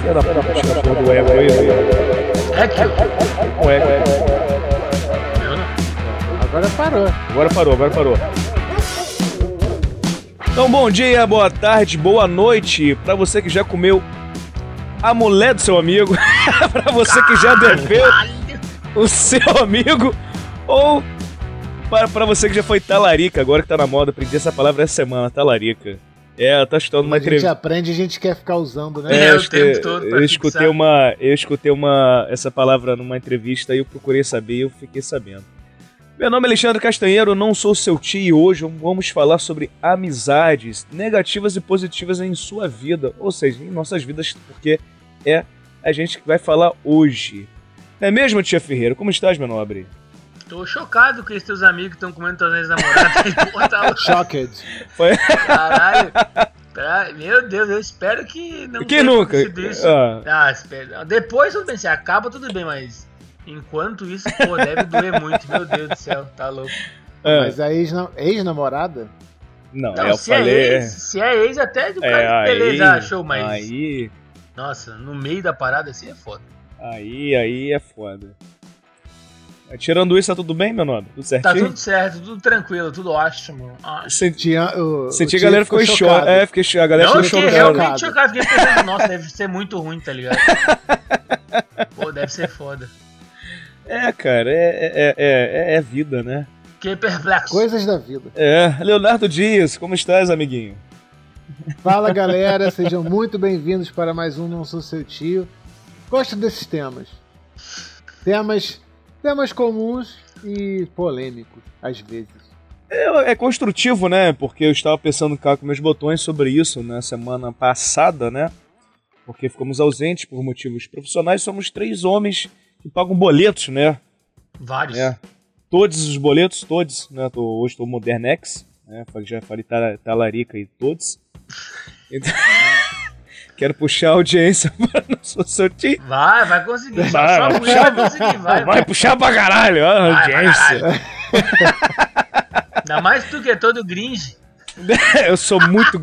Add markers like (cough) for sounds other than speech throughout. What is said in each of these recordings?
Filha da puta, do eco aí, velho. É O eco. Agora parou. Agora parou, agora parou. Então, bom dia, boa tarde, boa noite pra você que já comeu a mulher do seu amigo, (laughs) pra você que já deveu o seu amigo, ou para, pra você que já foi talarica, agora que tá na moda, aprendi essa palavra essa semana, talarica. É, tá estudando uma a gente entrevista. aprende e a gente quer ficar usando, né? É, eu o escutei- tempo todo eu escutei fixar. uma, eu escutei uma essa palavra numa entrevista e eu procurei saber e eu fiquei sabendo. Meu nome é Alexandre Castanheiro, não sou seu tio e hoje vamos falar sobre amizades negativas e positivas em sua vida, ou seja, em nossas vidas, porque é a gente que vai falar hoje. Não é mesmo, tia Ferreira? Como estás, meu nobre? Tô chocado com esses teus amigos que estão comendo tuas ex-namoradas. Tá. Shocked. Foi... Caralho. Tá- Meu Deus, eu espero que não tenha nunca? acontecido isso. Ah, Ah, espera. Depois eu pensei, acaba tudo bem, mas enquanto isso, pô, deve doer muito. Meu Deus do céu, tá louco. ah, Mas a ex- ex-namorada? não, Não, eu se falei. é ex, se é ex até do é, cara, aí, beleza, show, mas. aí, Nossa, no meio da parada assim é foda. aí, aí é foda. Tirando isso, tá tudo bem, meu nome? Tudo Tá certinho? tudo certo, tudo tranquilo, tudo ótimo. Ah, Senti, o, senti o a galera ficou em choque. chocado. É, fiquei, a galera Não, eu ficou fiquei chocada. realmente chocado. chocado, fiquei pensando, nossa, deve ser muito ruim, tá ligado? (laughs) Pô, deve ser foda. É, cara, é, é, é, é, é vida, né? Fiquei perplexo. Coisas da vida. É. Leonardo Dias, como estás, amiguinho? Fala galera, sejam muito bem-vindos para mais um Não Sou Seu Tio. Gosto desses temas. Temas, temas comuns e polêmicos, às vezes. É, é construtivo, né? Porque eu estava pensando cá com meus botões sobre isso na semana passada, né? Porque ficamos ausentes por motivos profissionais. Somos três homens que pagam boletos, né? Vários. É. Todos os boletos, todos, né? Tô, hoje estou Modernex, né? Falei- Já falei tala- talarica e todos. Então, (laughs) quero puxar a audiência para seu tio. Vai, vai conseguir. Só, Vai, só vai mulher vai conseguir, vai. Vai puxar pra caralho, ó, a audiência. (laughs) Ainda mais tu que é todo gringe. (laughs) Eu sou muito.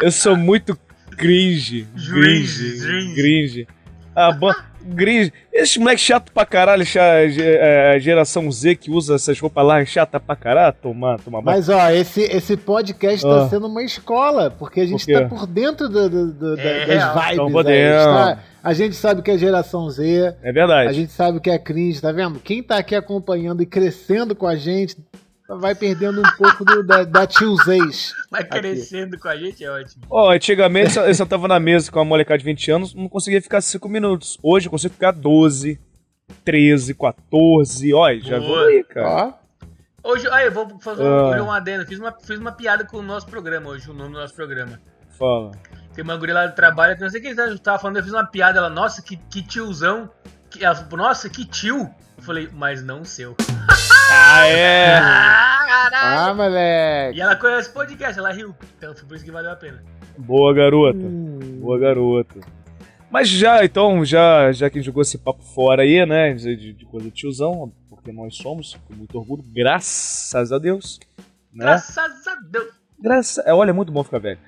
Eu sou muito cringe. Cringe. Cringe. Cringe. Ah, bom. Cringe. Esse moleque chato pra caralho, cha- ge- é, geração Z que usa essas roupas lá, chata pra caralho, tomar, tomar banho. Mas ó, esse, esse podcast Ah. tá sendo uma escola, porque a gente Por tá por dentro do- do- do- É, das real. vibes. Tão aí, podendo. tá? A gente sabe que é geração Z, É verdade. a gente sabe que é cringe, tá vendo? Quem tá aqui acompanhando e crescendo com a gente vai perdendo um pouco do- da, da tiozez. (laughs) Vai crescendo com a gente, é ótimo. Ó, antigamente eu sentava na mesa com uma molecada de 20 anos, não conseguia ficar 5 minutos. Hoje eu consigo ficar 12, 13, 14. Ó, já vou cara. Ó, Hoje, aí, eu vou fazer Ah. um, adendo. Fiz uma, fiz uma piada com o nosso programa hoje, o nome do nosso programa. Fala. Tem uma guria lá do trabalho, que não sei quem tava falando, eu fiz uma piada, ela, nossa, que, que tiozão. Que, ela falou, nossa, que tio. Eu falei, mas não seu. (laughs) Ah, é. Ah, caralho. ah, moleque. E ela conhece o podcast, ela riu. Então foi por isso que valeu a pena. Boa, garota. Hum, Boa garota. Mas já, então, já, já que jogou esse papo fora aí, né? De, de- de coisa de tiozão, porque nós somos, com muito orgulho, graças a Deus. Né? Graças a Deus. Graças. É, olha, é muito bom ficar velho.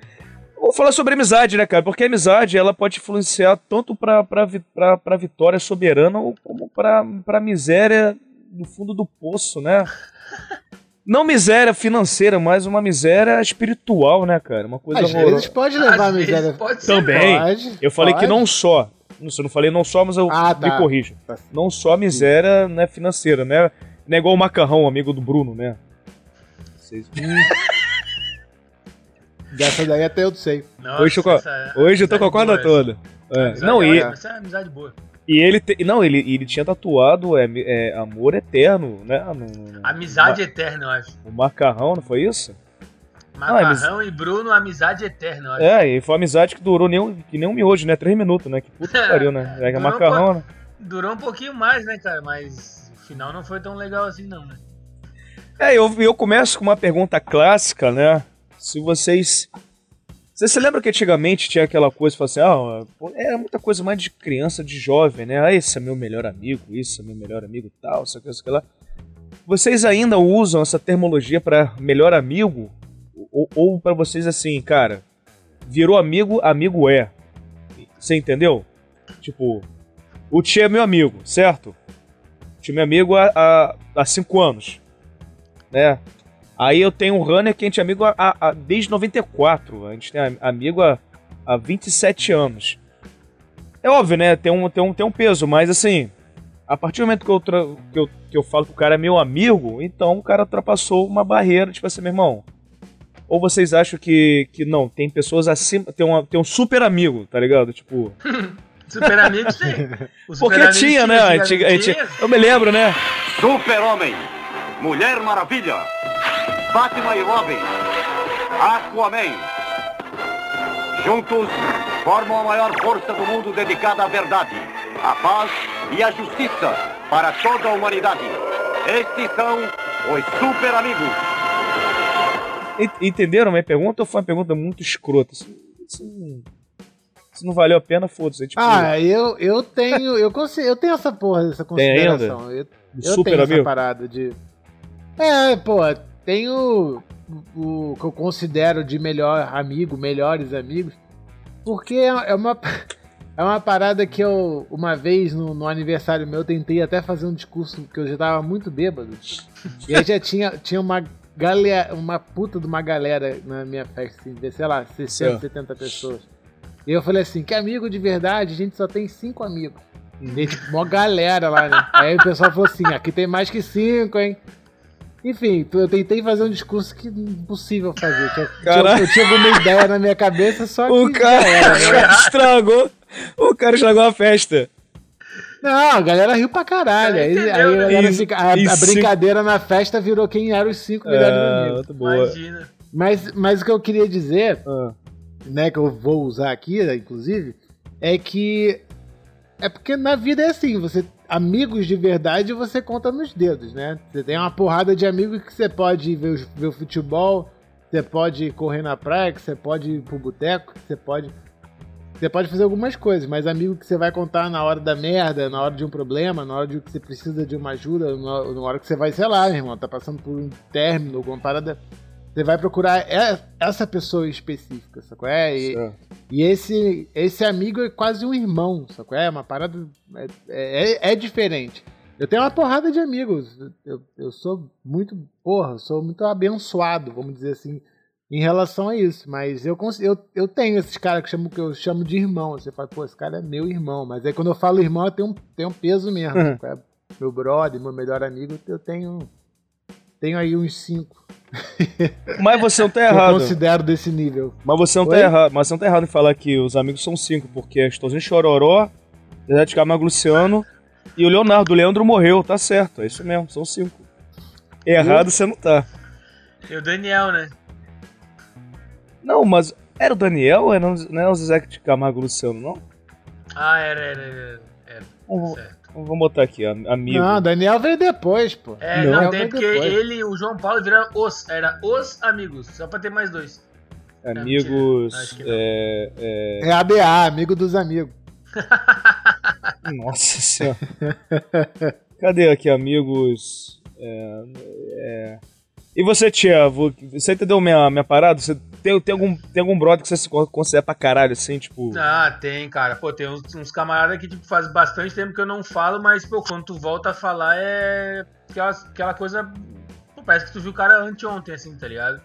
Vou falar sobre amizade, né, cara? Porque a amizade ela pode influenciar tanto pra, pra, pra, pra vitória soberana ou como pra, pra miséria no fundo do poço, né? Não miséria financeira, mas uma miséria espiritual, né, cara? Uma coisa Às horrorosa. vezes pode levar a miséria. pode ser. Também. Pode, Eu falei que pode. não só. Não, eu não falei não só, mas eu Ah, me tá. corrijo. Tá. Não só a miséria né, financeira, né? Não é igual o macarrão, amigo do Bruno, né? Vocês- (laughs) Dessa daí até eu sei. Nossa, Hoje eu essa- Hoje eu tô com a corda boa, toda. É. Amizade Não, é e, Essa é uma amizade boa. E ele te- não, ele, ele tinha tatuado é, é, amor eterno, né? No, no- Amizade eterna, eu acho. O macarrão, não foi isso? Macarrão e Bruno, amizade eterna, eu acho. É, e foi uma amizade que durou nem, um- que nem um miojo, né? Três minutos, né? Que puta que (laughs) pariu, né? É, Durou macarrão, né? Durou um pouquinho mais, né, cara? Mas o final não foi tão legal assim, não, né? É, eu, eu começo com uma pergunta clássica, né? Se vocês. Você se lembra que antigamente tinha aquela coisa, assim, ah, era muita coisa mais de criança, de jovem, né? Ah, esse é meu melhor amigo, isso é meu melhor amigo tal, isso aqui, isso aqui lá. vocês ainda usam essa terminologia para melhor amigo? Ou, ou para vocês assim, cara, virou amigo, amigo é. Você entendeu? Tipo, o Tio é meu amigo, certo? O Tio é meu amigo há, há, há cinco anos, né? Aí eu tenho um runner que a gente é amigo há, há, desde 94. A gente tem amigo há, há 27 anos. É óbvio, né? Tem um, tem, um, tem um peso, mas assim, a partir do momento que eu, que, eu, que eu falo que o cara é meu amigo, então o cara ultrapassou uma barreira, tipo assim, meu irmão. Ou vocês acham que, que não, tem pessoas acima, tem, uma, tem um super amigo, tá ligado? Tipo. (laughs) super amigo, sim. Porque tinha, né? Antiga. Eu me lembro, né? Super-Homem, Mulher Maravilha, Batman e Robin, Aquaman. Juntos formam a maior força do mundo dedicada à verdade, à paz e à justiça para toda a humanidade. Estes são os super amigos. Entenderam a minha pergunta ou foi uma pergunta muito escrota? Isso, isso, isso não valeu a pena, foda-se. Tipo... Ah, eu, eu tenho. Eu, consigo, eu tenho essa porra, essa consideração. Eu, eu super tenho amigo? essa parada de. É, pô, tenho o, o que eu considero de melhor amigo, melhores amigos. Porque é, é uma. (laughs) É uma parada que eu, uma vez no, no, aniversário meu, tentei até fazer um discurso, porque eu já tava muito bêbado. (laughs) E aí já tinha, tinha uma galera, uma puta de uma galera na minha festa, assim, sei lá, 60, Sim. 70 pessoas. E eu falei assim, que amigo de verdade, a gente só tem cinco amigos. E tipo, uma galera lá, né? Aí o pessoal falou assim, aqui tem mais que cinco, hein? Enfim, eu tentei fazer um discurso que impossível fazer. Eu tinha, eu tinha alguma ideia na minha cabeça, só que. O cara, era, né? (laughs) estragou. O cara estragou a festa. Não, a galera riu pra caralho. Aí, aí a, isso, a, a, brincadeira na festa virou quem eram os cinco melhores é, amigos. Muito boa. Imagina. Mas, mas o que eu queria dizer, ah. né, que eu vou usar aqui, inclusive, é que. É porque na vida é assim, você amigos de verdade você conta nos dedos, né? Você tem uma porrada de amigos que você pode ver, ver o futebol, você pode correr na praia, que você pode ir pro boteco, você pode. Você pode fazer algumas coisas, mas amigo que você vai contar na hora da merda, na hora de um problema, na hora de que você precisa de uma ajuda, na hora que você vai, sei lá, irmão, tá passando por um término, alguma parada você vai procurar essa pessoa específica, sacou? É, e, e, esse, esse amigo é quase um irmão, sacou? É uma parada. É, é, é diferente. Eu tenho uma porrada de amigos. Eu, eu sou muito. Porra, sou muito abençoado, vamos dizer assim, em relação a isso. Mas eu, eu, eu tenho esses caras que, chamo, que eu chamo de irmão. Você fala, pô, esse cara é meu irmão. Mas aí quando eu falo irmão, eu tenho um, tenho um peso mesmo. Uhum. É meu brother, meu melhor amigo, eu tenho. Tenho aí uns cinco. Mas você não tá errado. Eu considero desse nível. Mas você não tá errado. Mas você não tá errado em falar que os amigos são cinco, porque é Estouzinho Chororó, Zé de Camargo Luciano e o Leonardo. O Leandro morreu, tá certo. É isso mesmo, são cinco. Errado você não tá. E o Daniel, né? Não, mas era o Daniel ou não era o Zé de Camargo Luciano, não? Ah, era, era, era. era. Certo. Vamos botar aqui, amigo. Não, Daniel veio depois, pô. É, não, não tem porque ele, o João Paulo viraram os, era os amigos, só pra ter mais dois. Amigos. É, é... é ABA, amigo dos amigos. (laughs) Nossa senhora. Cadê aqui, amigos? É, é... E você, Tia, você entendeu minha, minha parada? Você tem, tem, algum, tem algum brother que você se considera pra caralho, assim, tipo. Ah, tem, cara. Pô, tem uns, uns camaradas que tipo, faz bastante tempo que eu não falo, mas, pô, quando tu volta a falar é aquela, aquela coisa. Pô, parece que tu viu o cara anteontem, assim, tá ligado?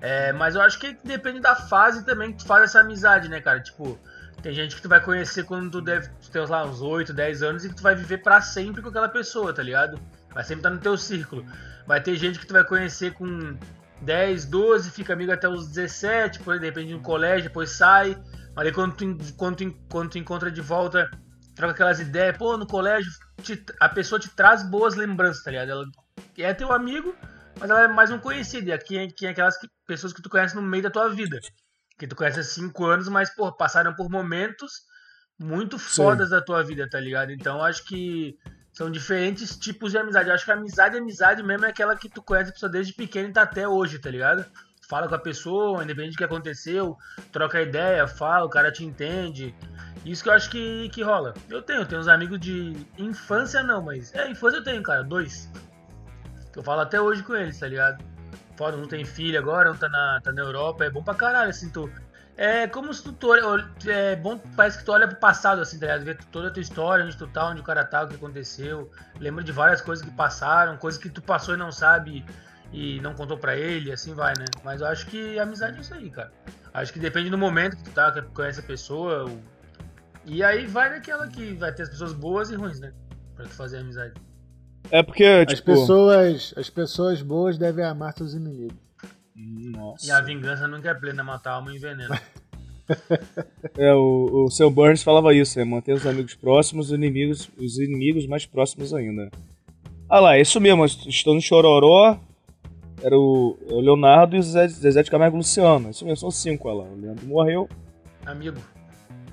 É, mas eu acho que depende da fase também que tu faz essa amizade, né, cara? Tipo, tem gente que tu vai conhecer quando tu deve ter lá uns 8, 10 anos e que tu vai viver para sempre com aquela pessoa, tá ligado? Vai sempre estar no teu círculo. Vai ter gente que tu vai conhecer com 10, 12, fica amigo até os 17, depois depende do colégio, depois sai. Mas aí quando tu, quando tu, quando tu encontra de volta, troca aquelas ideias, pô, no colégio, te, a pessoa te traz boas lembranças, tá ligado? Ela é teu amigo, mas ela é mais um conhecido. E aqui é, é aquelas que, pessoas que tu conhece no meio da tua vida. Que tu conhece há 5 anos, mas, pô, passaram por momentos muito fodas Sim. da tua vida, tá ligado? Então acho que são diferentes tipos de amizade. Eu acho que amizade, amizade mesmo é aquela que tu conhece a pessoa desde pequeno e tá até hoje, tá ligado? Fala com a pessoa, independente do que aconteceu, troca ideia, fala, o cara te entende. Isso que eu acho que, que rola. Eu tenho, tenho uns amigos de infância não, mas. É, infância eu tenho, cara, dois. Eu falo até hoje com eles, tá ligado? Foda, um tem filho agora, um tá na, tá na Europa, é bom pra caralho, assim, tu. É como se tu, tu olha- é bom, parece que tu olha pro passado, assim, tá ligado? Vê toda a tua história, onde tu tá, onde o cara tá, o que aconteceu. Lembra de várias coisas que passaram, coisas que tu passou e não sabe e não contou pra ele, assim vai, né? Mas eu acho que a amizade é isso aí, cara. Acho que depende do momento que tu tá, que conhece a pessoa. o- E aí vai daquela que vai ter as pessoas boas e ruins, né? Pra tu fazer amizade. É porque, As tipo. pessoas, as pessoas boas devem amar seus inimigos. Nossa. E a vingança nunca é plena, matar a alma e envenena. (laughs) É, o, o seu Burns falava isso, né? Manter os amigos próximos, os inimigos, os inimigos mais próximos ainda. Ah lá, é isso mesmo, estou no Chororó, era o, o Leonardo e o Zezé, Zezé de Camargo e Luciano. Isso mesmo, são cinco, olha lá. O Leandro morreu. Amigo.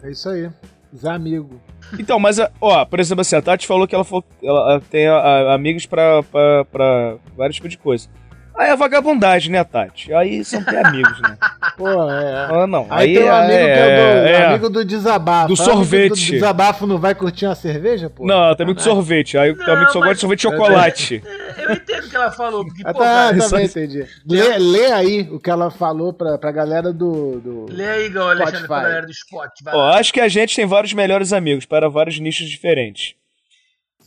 É isso aí. Os amigos. Então, mas, a- ó, por exemplo, assim, a Tati falou que ela, falou, que ela ela tem a- a- amigos pra, pra, pra vários tipos de coisa. Aí é vagabundagem, né, Tati? Aí não tem amigos, né? (laughs) Pô, é. Ah, não. Aí, tem um amigo que é do, é. amigo do desabafo. Do Aí sorvete. Do desabafo não vai curtir uma cerveja, pô? Não, tem amigo de sorvete. Aí o teu Não, amigo só gosta de sorvete de chocolate. (laughs) É, Eu entendo o que ela falou, porque, Ah, pô, tá, cara, também entendi. Lê, lê aí o que ela falou pra, pra galera do. do... lê aí, Alexandre, Spotify. pra galera do Spot. Ó, acho que a gente tem vários melhores amigos para vários nichos diferentes.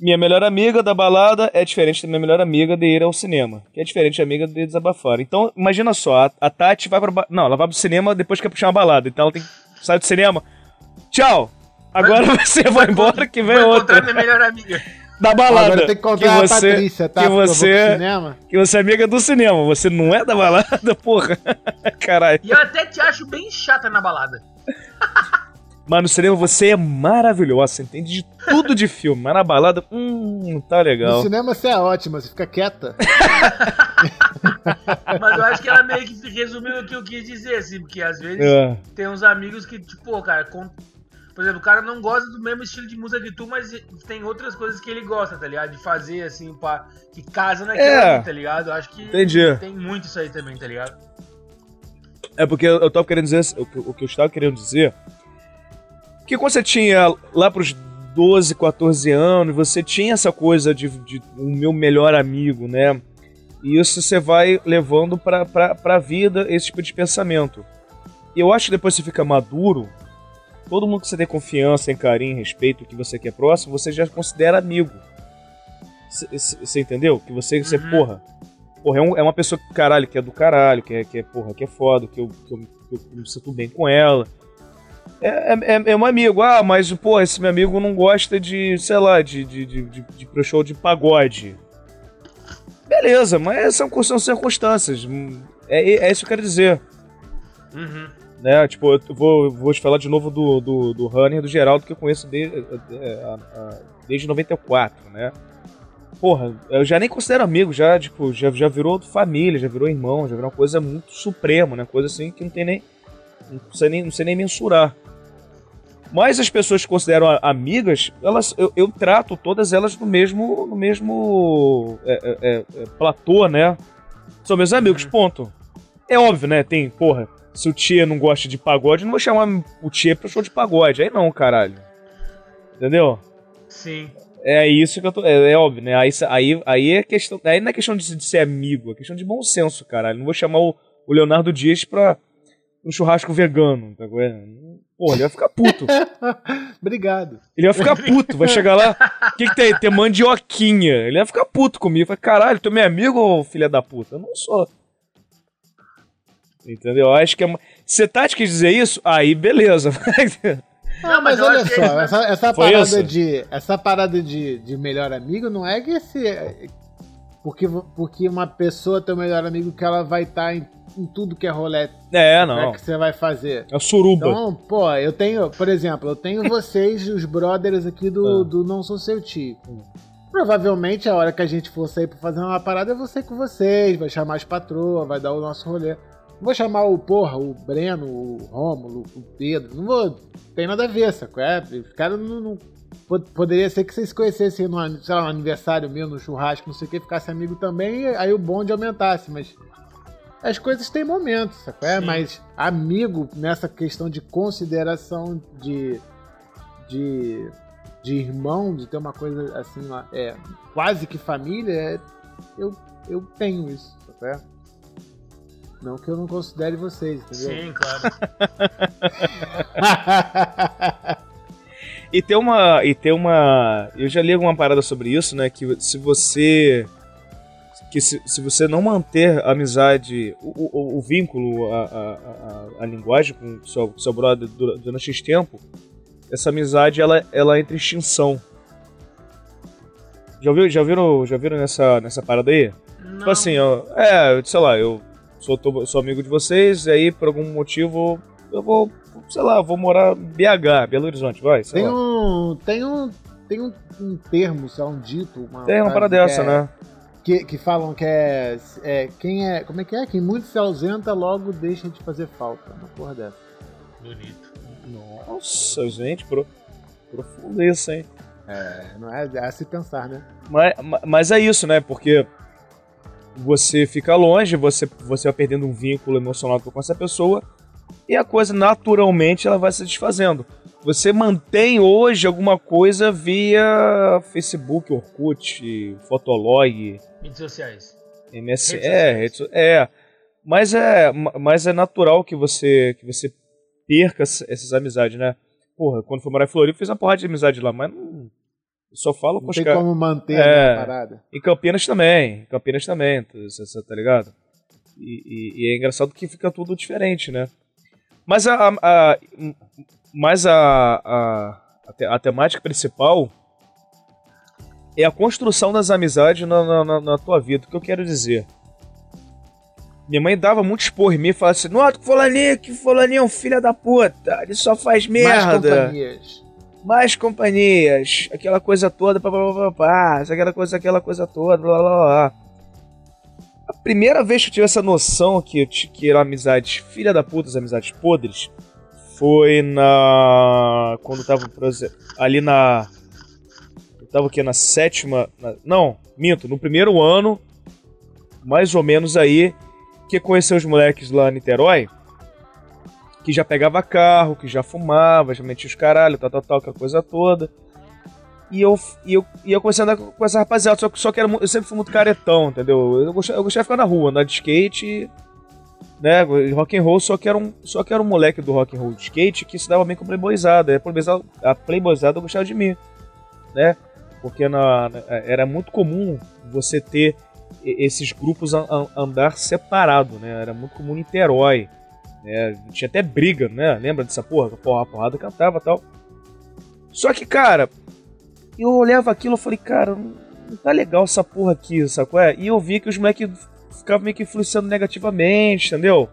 Minha melhor amiga da balada é diferente da minha melhor amiga de ir ao cinema, que é diferente da amiga de desabafar. Então, imagina só, a, a Tati vai pra. ba- Não, ela vai pro cinema depois que quer puxar uma balada. Então ela tem que sair do cinema. Tchau! Agora você vai embora que vem Vou encontrar outra. minha melhor amiga. Da balada. Agora tem que contar a você, Patrícia, tá? Que pro você, cinema. que você é amiga do cinema. Você não é da balada, (laughs) porra. Caralho. E eu até te acho bem chata na balada. (laughs) Mas no cinema você é maravilhosa, você entende de tudo de filme, mas na balada, hum, não tá No legal. cinema você é ótima, você fica quieta. (laughs) Mas eu acho que ela meio que resumiu o que eu quis dizer, assim, porque às vezes É. tem uns amigos que, tipo, cara, com- por exemplo, o cara não gosta do mesmo estilo de música que tu, mas tem outras coisas que ele gosta, tá ligado? De fazer, assim, pá, que casa naquela É. ali, tá ligado? Eu acho que Entendi. tem muito isso aí também, tá ligado? É porque eu tava querendo dizer, o que, o que eu estava querendo dizer, que quando você tinha lá pros 12, 14 anos, você tinha essa coisa de, de o meu melhor amigo, né? E isso você vai levando pra, pra, pra vida esse tipo de pensamento. E eu acho que depois que você fica maduro, todo mundo que você tem confiança, tem carinho, respeito, que você quer próximo, você já considera amigo. Você entendeu? Que você, você Uhum. porra, porra, é, um- é uma pessoa que, caralho, que é do caralho, que é, que é porra, que é foda, que eu, que eu, que eu me sinto bem com ela. É, é, é- é um amigo, ah, mas, pô, esse meu amigo não gosta de, sei lá, de, de, de, de, de pro show de pagode. Beleza, mas são, são circunstâncias. Hum, É, é isso que eu quero dizer. Uhum. Né? Tipo, eu vou, vou te falar de novo do, do, do Runner do Geraldo, que eu conheço desde, desde 94, né? Porra, eu já nem considero amigo, já, tipo, já, já virou família, já virou irmão, já virou uma coisa muito suprema, né? Coisa assim que não tem nem. Não sei nem, não sei nem mensurar. Mas as pessoas que consideram amigas, elas, eu, eu trato todas elas no mesmo, no mesmo é, é, é, é, platô, né? São meus amigos, ponto. É óbvio, né? Tem, porra, se o Tia não gosta de pagode, não vou chamar o Tia pro show de pagode. Aí não, caralho. Entendeu? Sim. É isso que eu tô. É, é óbvio, né? Aí, aí, aí é questão. Aí não é questão de, de ser amigo, é questão de bom senso, caralho. Não vou chamar o, o Leonardo Dias pra um churrasco vegano, tá vendo? Porra, ele vai ficar puto. (laughs) Obrigado. Ele vai ficar puto, vai chegar lá. O que, que tem? Tem mandioquinha. Ele vai ficar puto comigo. Vai, caralho, tu é meu amigo ou filha da puta? Eu não sou. Entendeu? Eu acho que é. Se Tati quis dizer isso, aí beleza. (laughs) Ah, mas olha só, essa, essa parada isso? de essa parada de, de melhor amigo não é que esse porque porque uma pessoa tem o melhor amigo que ela vai estar em, em tudo que é rolê é, né, não. que você vai fazer. É o suruba. Então, pô, eu tenho, por exemplo, eu tenho vocês, os brothers aqui do, Ah. do Não Sou Seu Tio. Provavelmente a hora que a gente for sair pra fazer uma parada, eu vou sair com vocês, vai chamar as patroas, vai dar o nosso rolê. Não vou chamar o porra, o Breno, o Rômulo, o Pedro. Não vou. Tem nada a ver, sacou? É, os caras não, não- po- Poderia ser que vocês se conhecessem no, sei lá, no aniversário meu, no churrasco, não sei o que, ficasse amigo também, aí o bonde aumentasse, mas. As coisas têm momentos, sacou? É, mas amigo nessa questão de consideração de. de. de irmão, de ter uma coisa assim é quase que família, é, eu eu tenho isso, Não que eu não considere vocês, entendeu? Sim, claro. (laughs) e tem uma. E tem uma. Eu já li alguma parada sobre isso, né? Que se você. Que se, se você não manter a amizade, o, o, o vínculo, a, a, a, a, linguagem com o seu, seu brother durante X tempo, essa amizade ela, ela entra em extinção. Já, ouviu, já viram, já viram nessa, nessa parada aí? Tipo Não. Tipo assim, ó, é, sei lá, eu sou, tô, sou amigo de vocês, e aí por algum motivo eu vou, sei lá, vou morar em BH, Belo Horizonte, vai. Tem lá. um, tem um, tem um, um termo, sei lá, um dito, uma Tem uma parada dessa, é, né? Que, que falam que é, é, quem é, como é que é? Quem muito se ausenta logo deixa de fazer falta, uma porra dessa. Bonito. Nossa, gente, pro, profundo isso, hein? É, não é, é a se pensar, né? Mas, mas é isso, né? Porque você fica longe, você, você vai perdendo um vínculo emocional com essa pessoa e a coisa naturalmente ela vai se desfazendo. Você mantém hoje alguma coisa via Facebook, Orkut, Fotolog, Mídias sociais. MS, Redes é, redes- é, mas é, mas é natural que você que você perca ess- essas amizades, né? Porra, quando fui morar em Floripa, fiz uma porrada de amizade lá, mas não, eu só falo com Não os tem caras. como manter É. né, a parada. Em Campinas também. Em Campinas também, tá ligado? E, e- e é engraçado que fica tudo diferente, né? Mas a, a, a- mas a, a, a, te- a temática principal é a construção das amizades na, na, na- tua vida. O que eu quero dizer? Minha mãe dava muito esporro em mim e falava assim: que fulaninho, que fulaninho é um filho da puta, ele só faz Mais merda companhias. mais companhias, aquela coisa toda, pá, pá, pá, pá, pá, aquela coisa, aquela coisa toda, blá blá blá. A primeira vez que eu tive essa noção que, que eram amizades filha da puta, as amizades podres, foi na. Quando eu tava, ali na. Tava aqui na sétima. na- não, minto, no primeiro ano, mais ou menos aí, que conheceu os moleques lá em Niterói que já pegava carro, que já fumava, já metia os caralho, tal, tal, tal, aquela coisa toda. E eu, e eu, e eu comecei a andar com essa rapaziada, só que, só que era, eu sempre fui muito caretão, entendeu? Eu gostava, eu gostava de ficar na rua, andar de skate, né, rock and roll, só que era um, só que era um moleque do rock and roll de skate que se dava bem com playboyzada. A playboyzada, a playboyzada gostava de mim, né? Porque na, na- era muito comum você ter esses grupos andar separado, né? Era muito comum em Niterói. Né? Tinha até briga, né? Lembra dessa porra? Porra, a porrada cantava tal. Só que, cara, eu olhava aquilo e falei, cara, não tá legal essa porra aqui, sacou? É? E eu vi que os moleques ficavam meio que influenciando negativamente, entendeu?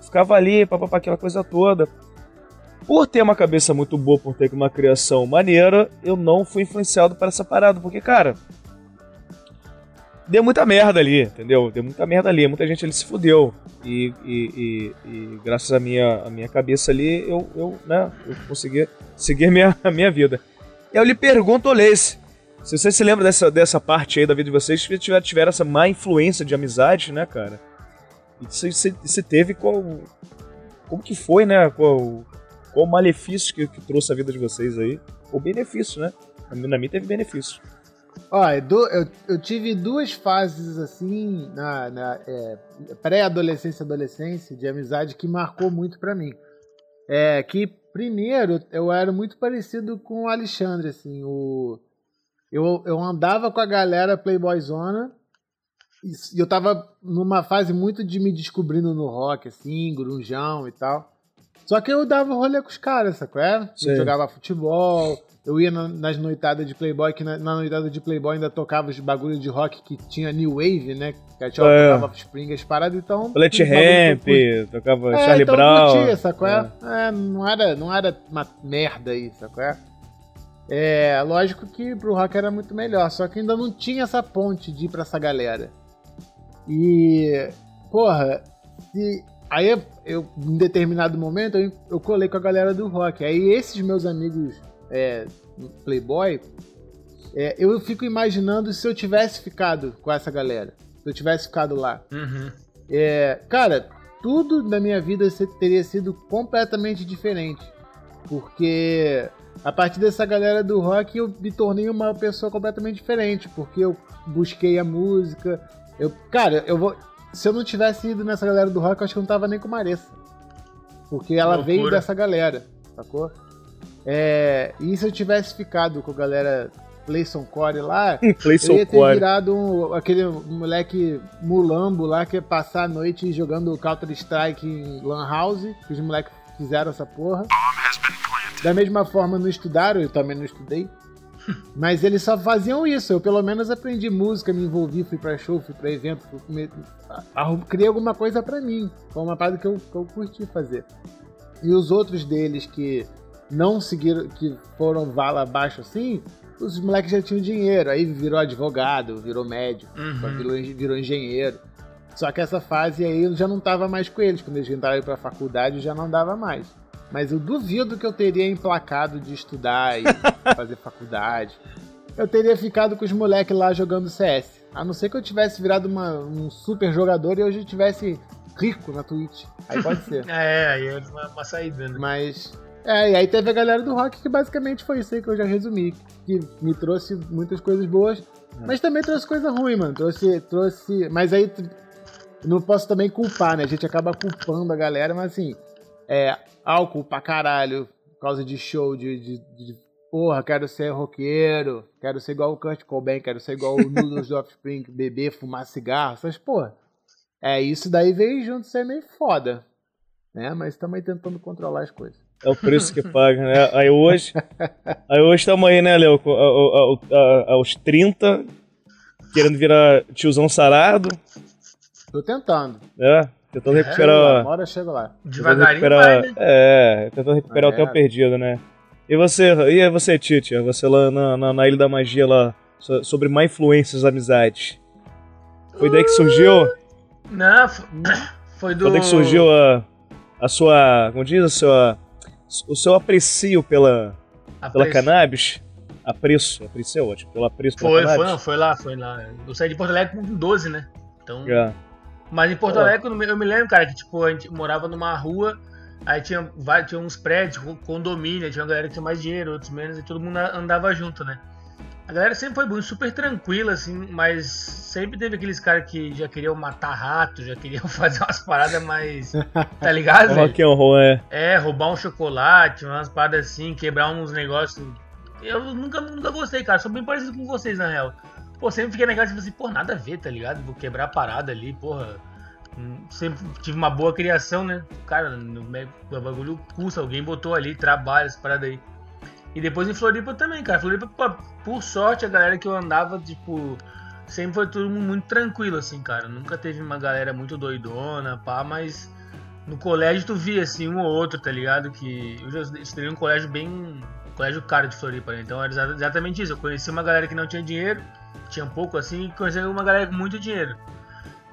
Ficava ali, papapá, aquela coisa toda. Por ter uma cabeça muito boa, por ter uma criação maneira, eu não fui influenciado para essa parada, porque, cara, deu muita merda ali, entendeu? Deu muita merda ali, muita gente ali se fudeu. E, e, e- e graças à minha, à minha cabeça ali, eu, eu, né, eu consegui seguir minha, a (laughs) minha vida. Eu lhe pergunto, Olês, se você se lembra dessa, dessa parte aí da vida de vocês, que tiver- tiveram essa má influência de amizade, né, cara? E se teve qual. Como que foi, né? Qual, qual o malefício que, que trouxe a vida de vocês aí? Ou benefício, né? Na minha- teve benefício. Ó, eu, du- eu, eu tive duas fases assim, na, na é, pré-adolescência e adolescência, de amizade que marcou muito pra mim. É que, primeiro, eu era muito parecido com o Alexandre, assim, o... Eu, eu andava com a galera Playboyzona e eu tava numa fase muito de me descobrindo no rock, assim, grunjão e tal. Só que eu dava rolê com os caras, sacou? É? Eu jogava futebol, eu ia na- nas noitadas de Playboy, que na, na noitada de Playboy ainda tocava os bagulho de rock que tinha New Wave, né? Que a gente É. tocava Offspring, as paradas, então... Eu Ramp, tocava É, Charlie então Brown. eu curtia, sacou? É. É, não, era, não era uma merda aí, sacou? É? É, lógico que pro rock era muito melhor, só que ainda não tinha essa ponte de ir pra essa galera. E, porra, se, aí eu, em determinado momento eu, eu colei com a galera do rock. Aí esses meus amigos é, Playboy, é, eu fico imaginando se eu tivesse ficado com essa galera, se eu tivesse ficado lá. Uhum. É, cara, tudo na minha vida teria sido completamente diferente. Porque a partir dessa galera do rock eu me tornei uma pessoa completamente diferente. Porque eu busquei a música, Eu, cara, eu vou. Se eu não tivesse ido nessa galera do rock, eu acho que eu não tava nem com Maressa. Porque ela Loucura. veio dessa galera, sacou? É, e se eu tivesse ficado com a galera Playson Core lá, (laughs) Play eu ia ter Core. virado um- aquele moleque mulambo lá que ia passar a noite jogando Counter-Strike em Lan House, que os moleques fizeram essa porra. Da mesma forma não estudaram, eu também não estudei. Mas eles só faziam isso. Eu pelo menos aprendi música, me envolvi, fui pra show, fui pra evento, fui comer, criei alguma coisa pra mim. Foi uma parada que eu, que eu curti fazer. E os outros deles que não seguiram, que foram vala abaixo assim, os moleques já tinham dinheiro. Aí virou advogado, virou médico, Uhum. virou, virou engenheiro. Só que essa fase aí eu já não tava mais com eles. Quando eles entraram pra faculdade, eu já não dava mais. Mas eu duvido que eu teria emplacado de estudar e (laughs) fazer faculdade. Eu teria ficado com os moleques lá jogando CS. A não ser que eu tivesse virado uma- um super jogador e hoje eu tivesse rico na Twitch. Aí pode ser. (laughs) É, aí é uma, uma saída, né? Mas. É, e aí teve a galera do rock que basicamente foi isso aí que eu já resumi. Que me trouxe muitas coisas boas, mas também trouxe coisa ruim, mano. Trouxe. trouxe mas aí não posso também culpar, né? A gente acaba culpando a galera, mas assim. É, álcool pra caralho, por causa de show, de. de, de porra, quero ser roqueiro, quero ser igual o Kurt Cobain, quero ser igual o Noodles do (laughs) Offspring, beber, fumar cigarro, essas porra. É, isso daí veio junto ser meio foda. Né? Mas estamos aí tentando controlar as coisas. É o preço que paga, né? Aí hoje. (laughs) Aí hoje estamos aí, né, Léo? Aos 30, querendo virar tiozão sarado, Tô tentando. né? Tentando É, recuperar. uma hora eu chego lá. Devagarinho recuperar vai, né? É, tentando recuperar o É. tempo perdido, né? E você, e você, Titi? Você lá na, na, na Ilha da Magia lá, so- sobre má influências amizades. Foi daí que surgiu? Não, (coughs) foi do. Foi daí que surgiu a, a sua. Como diz? A sua, o seu aprecio pela, a pela cannabis? Apreço, apreço é ótimo. Pelo apreço pela Foi, foi, cannabis? não, foi lá, foi lá. Eu saí de Porto Alegre com 12, né? Então. É. Mas em Porto. Alegre, eu me- lembro, cara, que tipo, a gente morava numa rua, aí tinha, tinha uns prédios, condomínio, tinha uma galera que tinha mais dinheiro, outros menos, e todo mundo andava junto, né? A galera sempre foi muito, super tranquila, assim, mas sempre teve aqueles caras que já queriam matar rato, já queriam (laughs) fazer umas paradas mais. Tá ligado? (laughs) Rock and roll, é. É, roubar um chocolate, umas paradas assim, quebrar uns negócios. Eu nunca, nunca gostei, cara. Sou bem parecido com vocês, na real. Pô, sempre fiquei naquela tipo assim, pô, nada a ver, tá ligado? Vou quebrar a parada ali, porra. Hum, Sempre tive uma boa criação, né? Cara, no bagulho custa, alguém botou ali, trabalha, essa parada aí. E depois em Floripa também, cara. Floripa, por sorte, a galera que eu andava, tipo, sempre foi todo mundo muito tranquilo, assim, cara. Nunca teve uma galera muito doidona, pá, mas no colégio tu via, assim, um ou outro, tá ligado? Que eu já estudei um colégio bem. colégio caro de Floripa, né? Então era exa- exatamente isso. Eu conheci uma galera que não tinha dinheiro, tinha pouco assim, e conheci uma galera com muito dinheiro.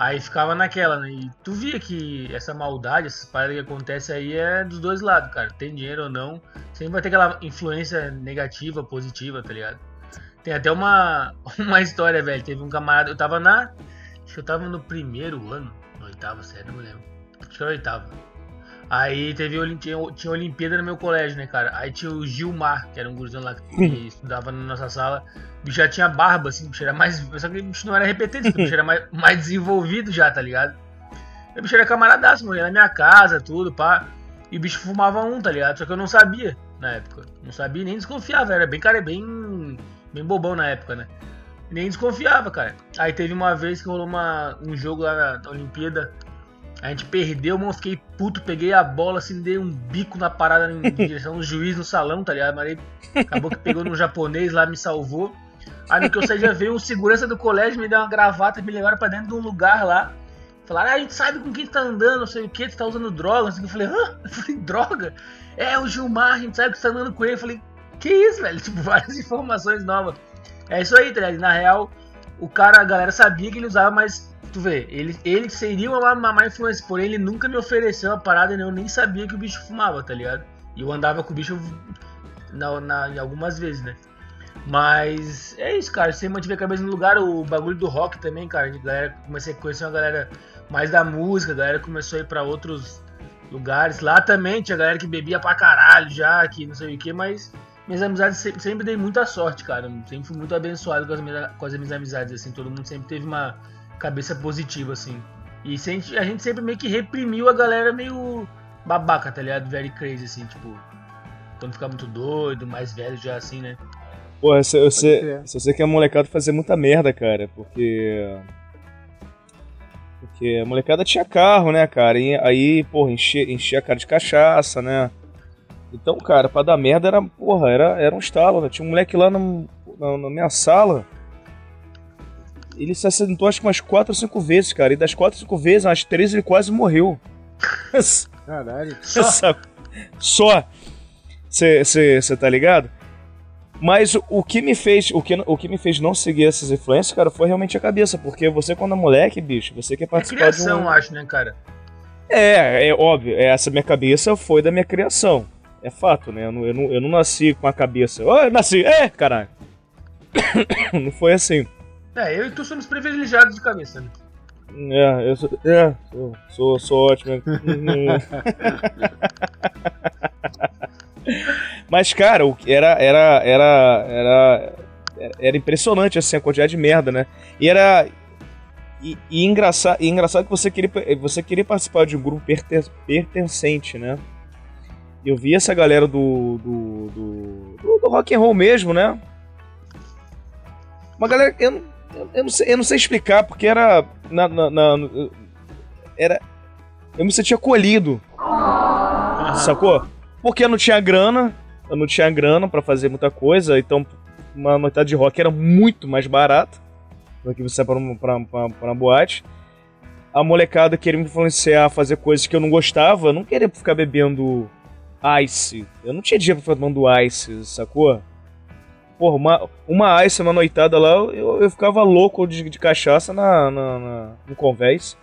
Aí ficava naquela, né? E tu via que essa maldade, essas paradas que acontecem aí é dos dois lados, cara. Tem dinheiro ou não, sempre vai ter aquela influência negativa, positiva, tá ligado? Tem até uma, (laughs) uma história, velho. Teve um camarada, eu tava na. Acho que eu tava no primeiro ano, no oitavo, sério, não me lembro. Acho que era oitavo. Aí teve tinha, tinha Olimpíada no meu colégio, né, cara? Aí tinha o Gilmar, que era um gurizão lá que estudava na nossa sala. O bicho já tinha barba, assim, o bicho era mais. Só que o bicho não era repetente, o bicho era mais, mais desenvolvido já, tá ligado? O bicho era camaradaço, mano, ia na minha casa, tudo, pá. E o bicho fumava um, tá ligado? Só que eu não sabia na época. Não sabia nem desconfiava, era bem, cara, bem. bem bobão na época, né? Nem desconfiava, cara. Aí teve uma vez que rolou uma, um jogo lá na Olimpíada. A gente perdeu, mano. Fiquei puto, peguei a bola, assim, dei um bico na parada em (laughs) direção do juiz no salão, tá ligado? Mas aí acabou que pegou num japonês lá, me salvou. Aí no que eu saí já veio um segurança do colégio, me deu uma gravata, me levaram pra dentro de um lugar lá. Falaram, ah, a gente sabe com quem tu tá andando, não sei o que, tu tá usando droga, que. Eu falei, hã? Eu falei, droga? É, o Gilmar, a gente sabe que tu tá andando com ele. Eu falei, que isso, velho? (laughs) Tipo, várias informações novas. É isso aí, tá ligado? Na real, o cara, a galera sabia que ele usava, mas tu vê, ele, ele seria uma, má influência, porém ele nunca me ofereceu a parada e eu nem sabia que o bicho fumava, tá ligado? E eu andava com o bicho na, na, em algumas vezes, né? Mas é isso, cara. Você mantiver a cabeça no lugar, o bagulho do rock também, cara. A galera, comecei a conhecer uma galera mais da música, a galera começou a ir pra outros lugares. Lá também tinha galera que bebia pra caralho já, que não sei o que, mas minhas amizades sempre, sempre dei muita sorte, cara. Sempre fui muito abençoado com as, minhas, com as minhas amizades, assim. Todo mundo sempre teve uma cabeça positiva, assim. E a gente, a gente sempre meio que reprimiu a galera meio babaca, tá ligado? Very crazy, assim, tipo. Quando ficar muito doido, mais velho já assim, né? Pô, eu sei, eu sei, eu sei que a molecada fazia muita merda, cara, porque. Porque a molecada tinha carro, né, cara? E aí, porra, enchia, enchia a cara de cachaça, né? Então, cara, pra dar merda era, porra, era, era um estalo, né? Tinha um moleque lá no, na, na minha sala. Ele se acidentou acho que umas 4 ou 5 vezes, cara. E das 4 ou 5 vezes, umas 3 ele quase morreu. (laughs) Caralho. Só. Só. Você tá ligado? Mas o que me fez, o que, o que me fez não seguir essas influências, cara, foi realmente a cabeça, porque você quando é moleque, bicho, você quer É participar criação, de um... acho, né, cara? É, é óbvio, essa minha cabeça foi da minha criação. É fato, né? Eu não, eu não, eu não nasci com a cabeça. Oh, eu nasci, é, caralho. (coughs) não foi assim. É, eu e tu somos privilegiados de cabeça, né? É, eu sou. É, sou, sou, sou ótimo. Mas, cara, era, era, era, era, era impressionante assim a quantidade de merda, né? E era e, e engraçado, e engraçado que você queria, você queria participar de um grupo perten, pertencente, né? Eu vi essa galera do do, do, do, rock and roll mesmo, né? Uma galera, eu, eu, eu não sei, eu não sei explicar porque era na, na, na- era eu me sentia colhido, sacou? Porque eu não tinha grana, eu não tinha grana pra fazer muita coisa, então uma noitada de rock era muito mais barata do que você pra, uma- pra, pra, pra uma boate. A molecada queria me influenciar a fazer coisas que eu não gostava, eu não queria ficar bebendo ice. Eu não tinha dinheiro pra ficar tomando ice, sacou? Porra, uma, uma ice na noitada lá, eu, eu ficava louco de, de cachaça na, na, na- no convés.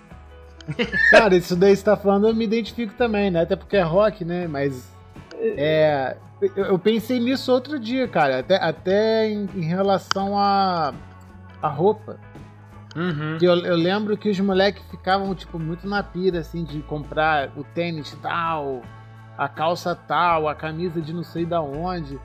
(laughs) Cara, isso daí você tá falando, eu me identifico também, né? Até porque é rock, né? Mas. É. Eu, eu pensei nisso outro dia, cara. Até, até em, em relação a. a roupa. Uhum. Que eu, eu lembro que os moleques ficavam, tipo, muito na pira, assim, de comprar o tênis tal, a calça tal, a camisa de não sei da onde.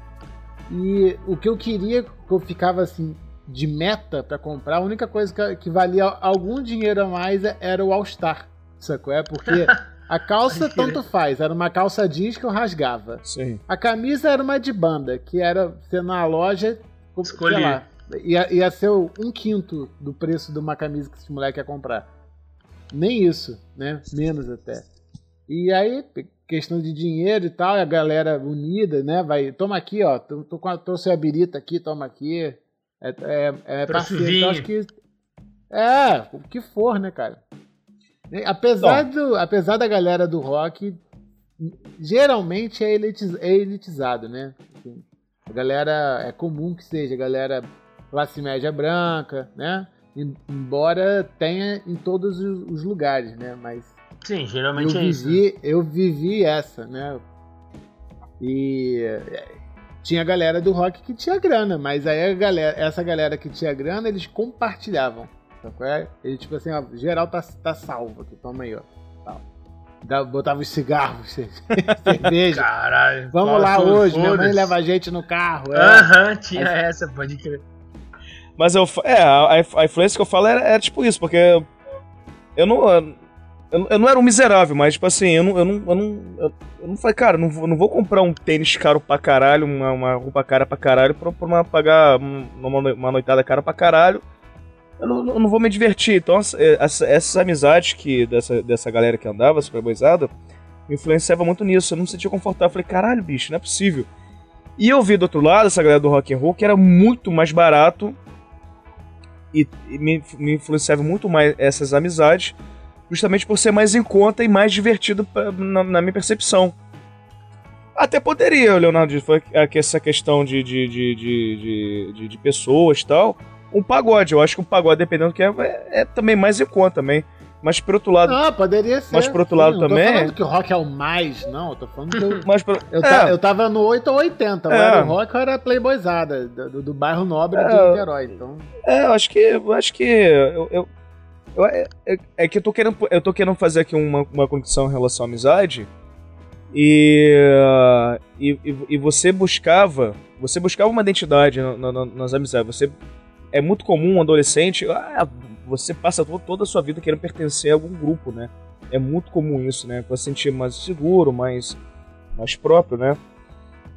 E o que eu queria, que eu ficava assim, de meta pra comprar, a única coisa que, que valia algum dinheiro a mais era o All-Star, sacou? É porque a (laughs) calça tanto faz, era uma calça jeans que eu rasgava. Sim. A camisa era uma de banda, que era você na loja, sei Escolher. lá, ia, ia ser um quinto do preço de uma camisa que esse moleque ia comprar. Nem isso, né? Menos até. E aí, questão de dinheiro e tal, e a galera unida, né? Vai, toma aqui, ó, tô, tô com a, trouxe a birita aqui, toma aqui. É, é, é parceiro, então acho que. É, o que for, né, cara? Apesar, do, apesar da galera do rock, geralmente é, elitiz, é elitizado, né? Assim, a galera é comum que seja, a galera classe média branca, né? Em- Embora tenha em todos os os lugares, né? Mas Sim, eu geralmente é isso. né? vivi, eu vivi essa, né? E é, tinha galera do rock que tinha grana, mas aí a galera, essa galera que tinha grana, eles compartilhavam. É? Eles, tipo assim, ó, geral tá, tá salvo aqui, toma aí, ó. Tal. Dá- Botava os cigarros, (laughs) cerveja. Caralho. Vamos lá hoje, minha mãe leva a gente no carro. É. Aham, tinha essa, pode crer. Mas eu. É, a, a influência que eu falo era, era tipo isso, porque. Eu, eu não. Eu, eu não era um miserável, mas, tipo assim, eu não. Eu não, eu não, eu, eu não falei, cara, não vou, não vou comprar um tênis caro pra caralho, uma, uma roupa cara pra caralho, pra, pra uma, pagar uma, uma noitada cara pra caralho. Eu não, não vou me divertir. Então, essa- essa- essas amizades que dessa, dessa galera que andava, super boizada, me influenciava muito nisso. Eu não me sentia confortável. Eu falei, caralho, bicho, não é possível. E eu vi do outro lado essa galera do rock and roll que era muito mais barato e, e me, me influenciava muito mais essas amizades, justamente por ser mais em conta e mais divertido pra- na, na minha percepção. Até poderia, Leonardo, foi aqui essa questão de, de, de, de, de, de- de pessoas e tal. Um pagode, eu acho que um pagode, dependendo do que é, é, é também mais em conta também. Mas por outro lado. Ah, poderia ser. Mas por outro lado não também- Tô falando que o rock é o mais, não. Eu tô falando que eu, (laughs) Mas por, eu, é, ta- eu tava no 8 ou 80. Ou É. era o rock ou era playboyzada do, do bairro nobre de É. Niterói. Então, É, eu acho que. Eu acho que. Eu, eu- eu- é, é- é que eu tô querendo. Eu tô querendo fazer aqui uma, uma conexão em relação à amizade. E, uh, e, e- você buscava. Você buscava uma identidade na- na- na- nas amizades. Você. É muito comum um adolescente. Ah, você passa toda a sua vida querendo pertencer a algum grupo, né? É muito comum isso, né? Pra se sentir mais seguro, mais, mais próprio, né?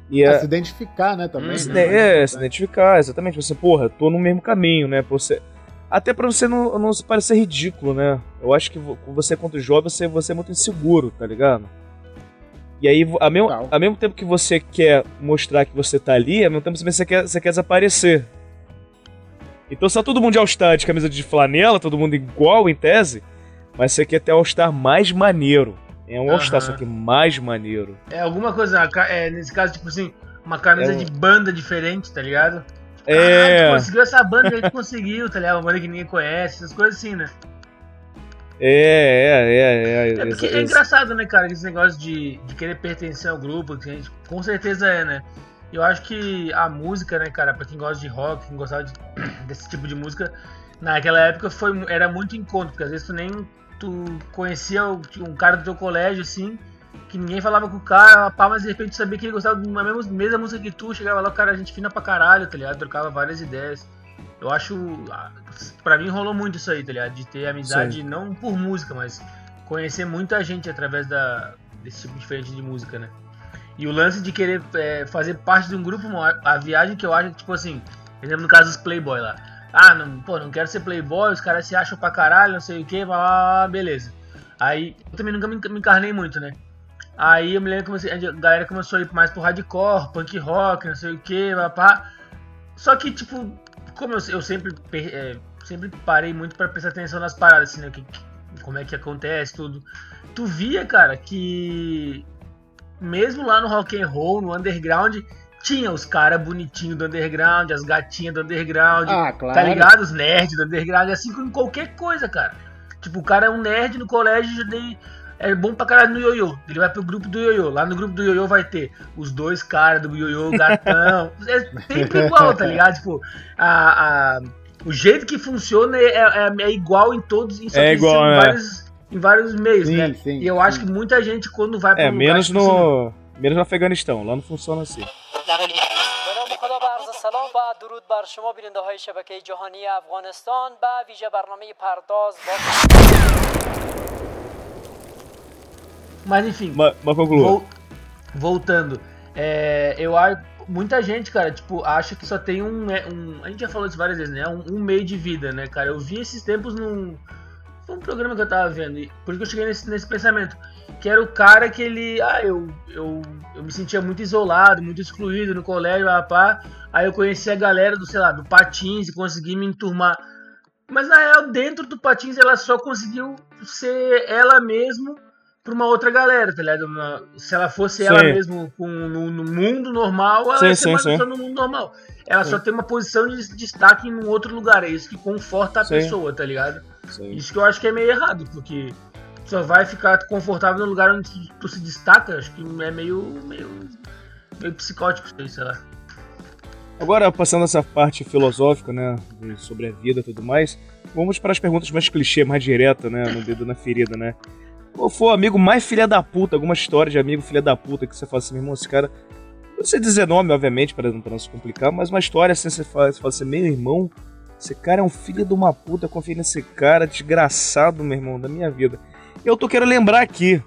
E é, se identificar, né, também. Se, né? É, se identificar, exatamente. Você, porra, tô no mesmo caminho, né? Você, até para você não, não se parecer ridículo, né? Eu acho que você, quando jovem, você, você é muito inseguro, tá ligado? E aí, ao mesmo, ao mesmo tempo que você quer mostrar que você tá ali, ao mesmo tempo você quer, você quer desaparecer. Então, só todo mundo de All-Star de camisa de flanela, todo mundo igual em tese, mas você quer ter All-Star mais maneiro. É um All-Star, só que mais maneiro. É alguma coisa, é, nesse caso, tipo assim, uma camisa é um... de banda diferente, tá ligado? É. Ah, conseguiu essa banda que conseguiu, tá ligado? Uma banda que ninguém conhece, essas coisas assim, né? É, é, é, é. É porque é engraçado, né, cara, esse negócio de, de querer pertencer ao grupo, que a gente com certeza é, né? Eu acho que a música, né, cara, pra quem gosta de rock, quem gostava de, (clears throat) desse tipo de música, naquela época foi, era muito encontro, porque às vezes tu nem tu conhecia um cara do teu colégio, assim, que ninguém falava com o cara, pá, mas de repente sabia que ele gostava da mesma, mesma música que tu, chegava lá, o cara, a gente fina pra caralho, tá ligado? Trocava várias ideias. Eu acho. Pra mim rolou muito isso aí, tá ligado? De ter amizade, Sim. não por música, mas conhecer muita gente através da, desse tipo diferente de música, né? E o lance de querer é, fazer parte de um grupo, a viagem que eu acho que, tipo assim, exemplo no caso dos Playboy lá. Ah, não, pô, não quero ser Playboy, os caras se acham pra caralho, não sei o que, beleza. Aí eu também nunca me, me encarnei muito, né? Aí eu me lembro que a galera começou a ir mais pro hardcore, punk rock, não sei o que, papá. Só que, tipo, como eu, eu sempre, é, sempre parei muito para prestar atenção nas paradas, assim, né? Que, como é que acontece, tudo. Tu via, cara, que mesmo lá no rock and roll, no underground, tinha os caras bonitinhos do underground, as gatinhas do underground, ah, claro. tá ligado? Os nerds do underground, assim como qualquer coisa, cara. Tipo, o cara é um nerd no colégio, nem é bom pra caralho no ioiô. Ele vai pro grupo do ioiô. Lá no grupo do ioiô vai ter os dois caras do ioiô, gatão. (laughs) é sempre igual, tá ligado? Tipo, a, a, o jeito que funciona é, é, é igual em todos. Em, é igual, em né? vários, em vários meios, sim, né? Sim, e eu sim. acho que muita gente quando vai pra é, um menos lugar, no menos no Afeganistão. Lá não funciona assim. سلام و درود بر شما بیننده های شبکه جهانی افغانستان به ویژه برنامه پرداز با mas enfim. Mas, mas conclua. voltando. É, eu acho. Muita gente, cara, tipo, acha que só tem um. É, um a gente já falou isso várias vezes, né? Um, um, meio de vida, né, cara? Eu vi esses tempos num. Foi um programa que eu tava vendo. E por isso que eu cheguei nesse, nesse pensamento. Que era o cara que ele. Ah, eu, eu, eu me sentia muito isolado, muito excluído no colégio, rapá. Aí eu conheci a galera do, sei lá, do Patins e consegui me enturmar. Mas na real, dentro do Patins, ela só conseguiu ser ela mesma pra uma outra galera, tá ligado? Uma, se ela fosse sim. ela mesmo com, no, no, mundo normal, ela sim, ia ser sim, pessoa no mundo normal. Ela só tem uma posição de destaque em um outro lugar. É isso que conforta a pessoa, tá ligado? Isso que eu acho que é meio errado, porque só vai ficar confortável no lugar onde tu se destaca. Acho que é meio, meio, meio psicótico isso aí, sei lá. Agora, passando essa parte filosófica, né, sobre a vida e tudo mais, vamos para as perguntas mais clichê, mais direta, né, no dedo na ferida, né? Qual foi o amigo mais filha da puta? Alguma história de amigo filha da puta que você fala assim, meu irmão, esse cara. Não sei dizer nome, obviamente, para não, não se complicar, mas uma história assim, você fala, você fala assim, meu irmão, esse cara é um filho de uma puta, confia nesse cara, desgraçado, meu irmão, da minha vida. Eu tô querendo lembrar aqui.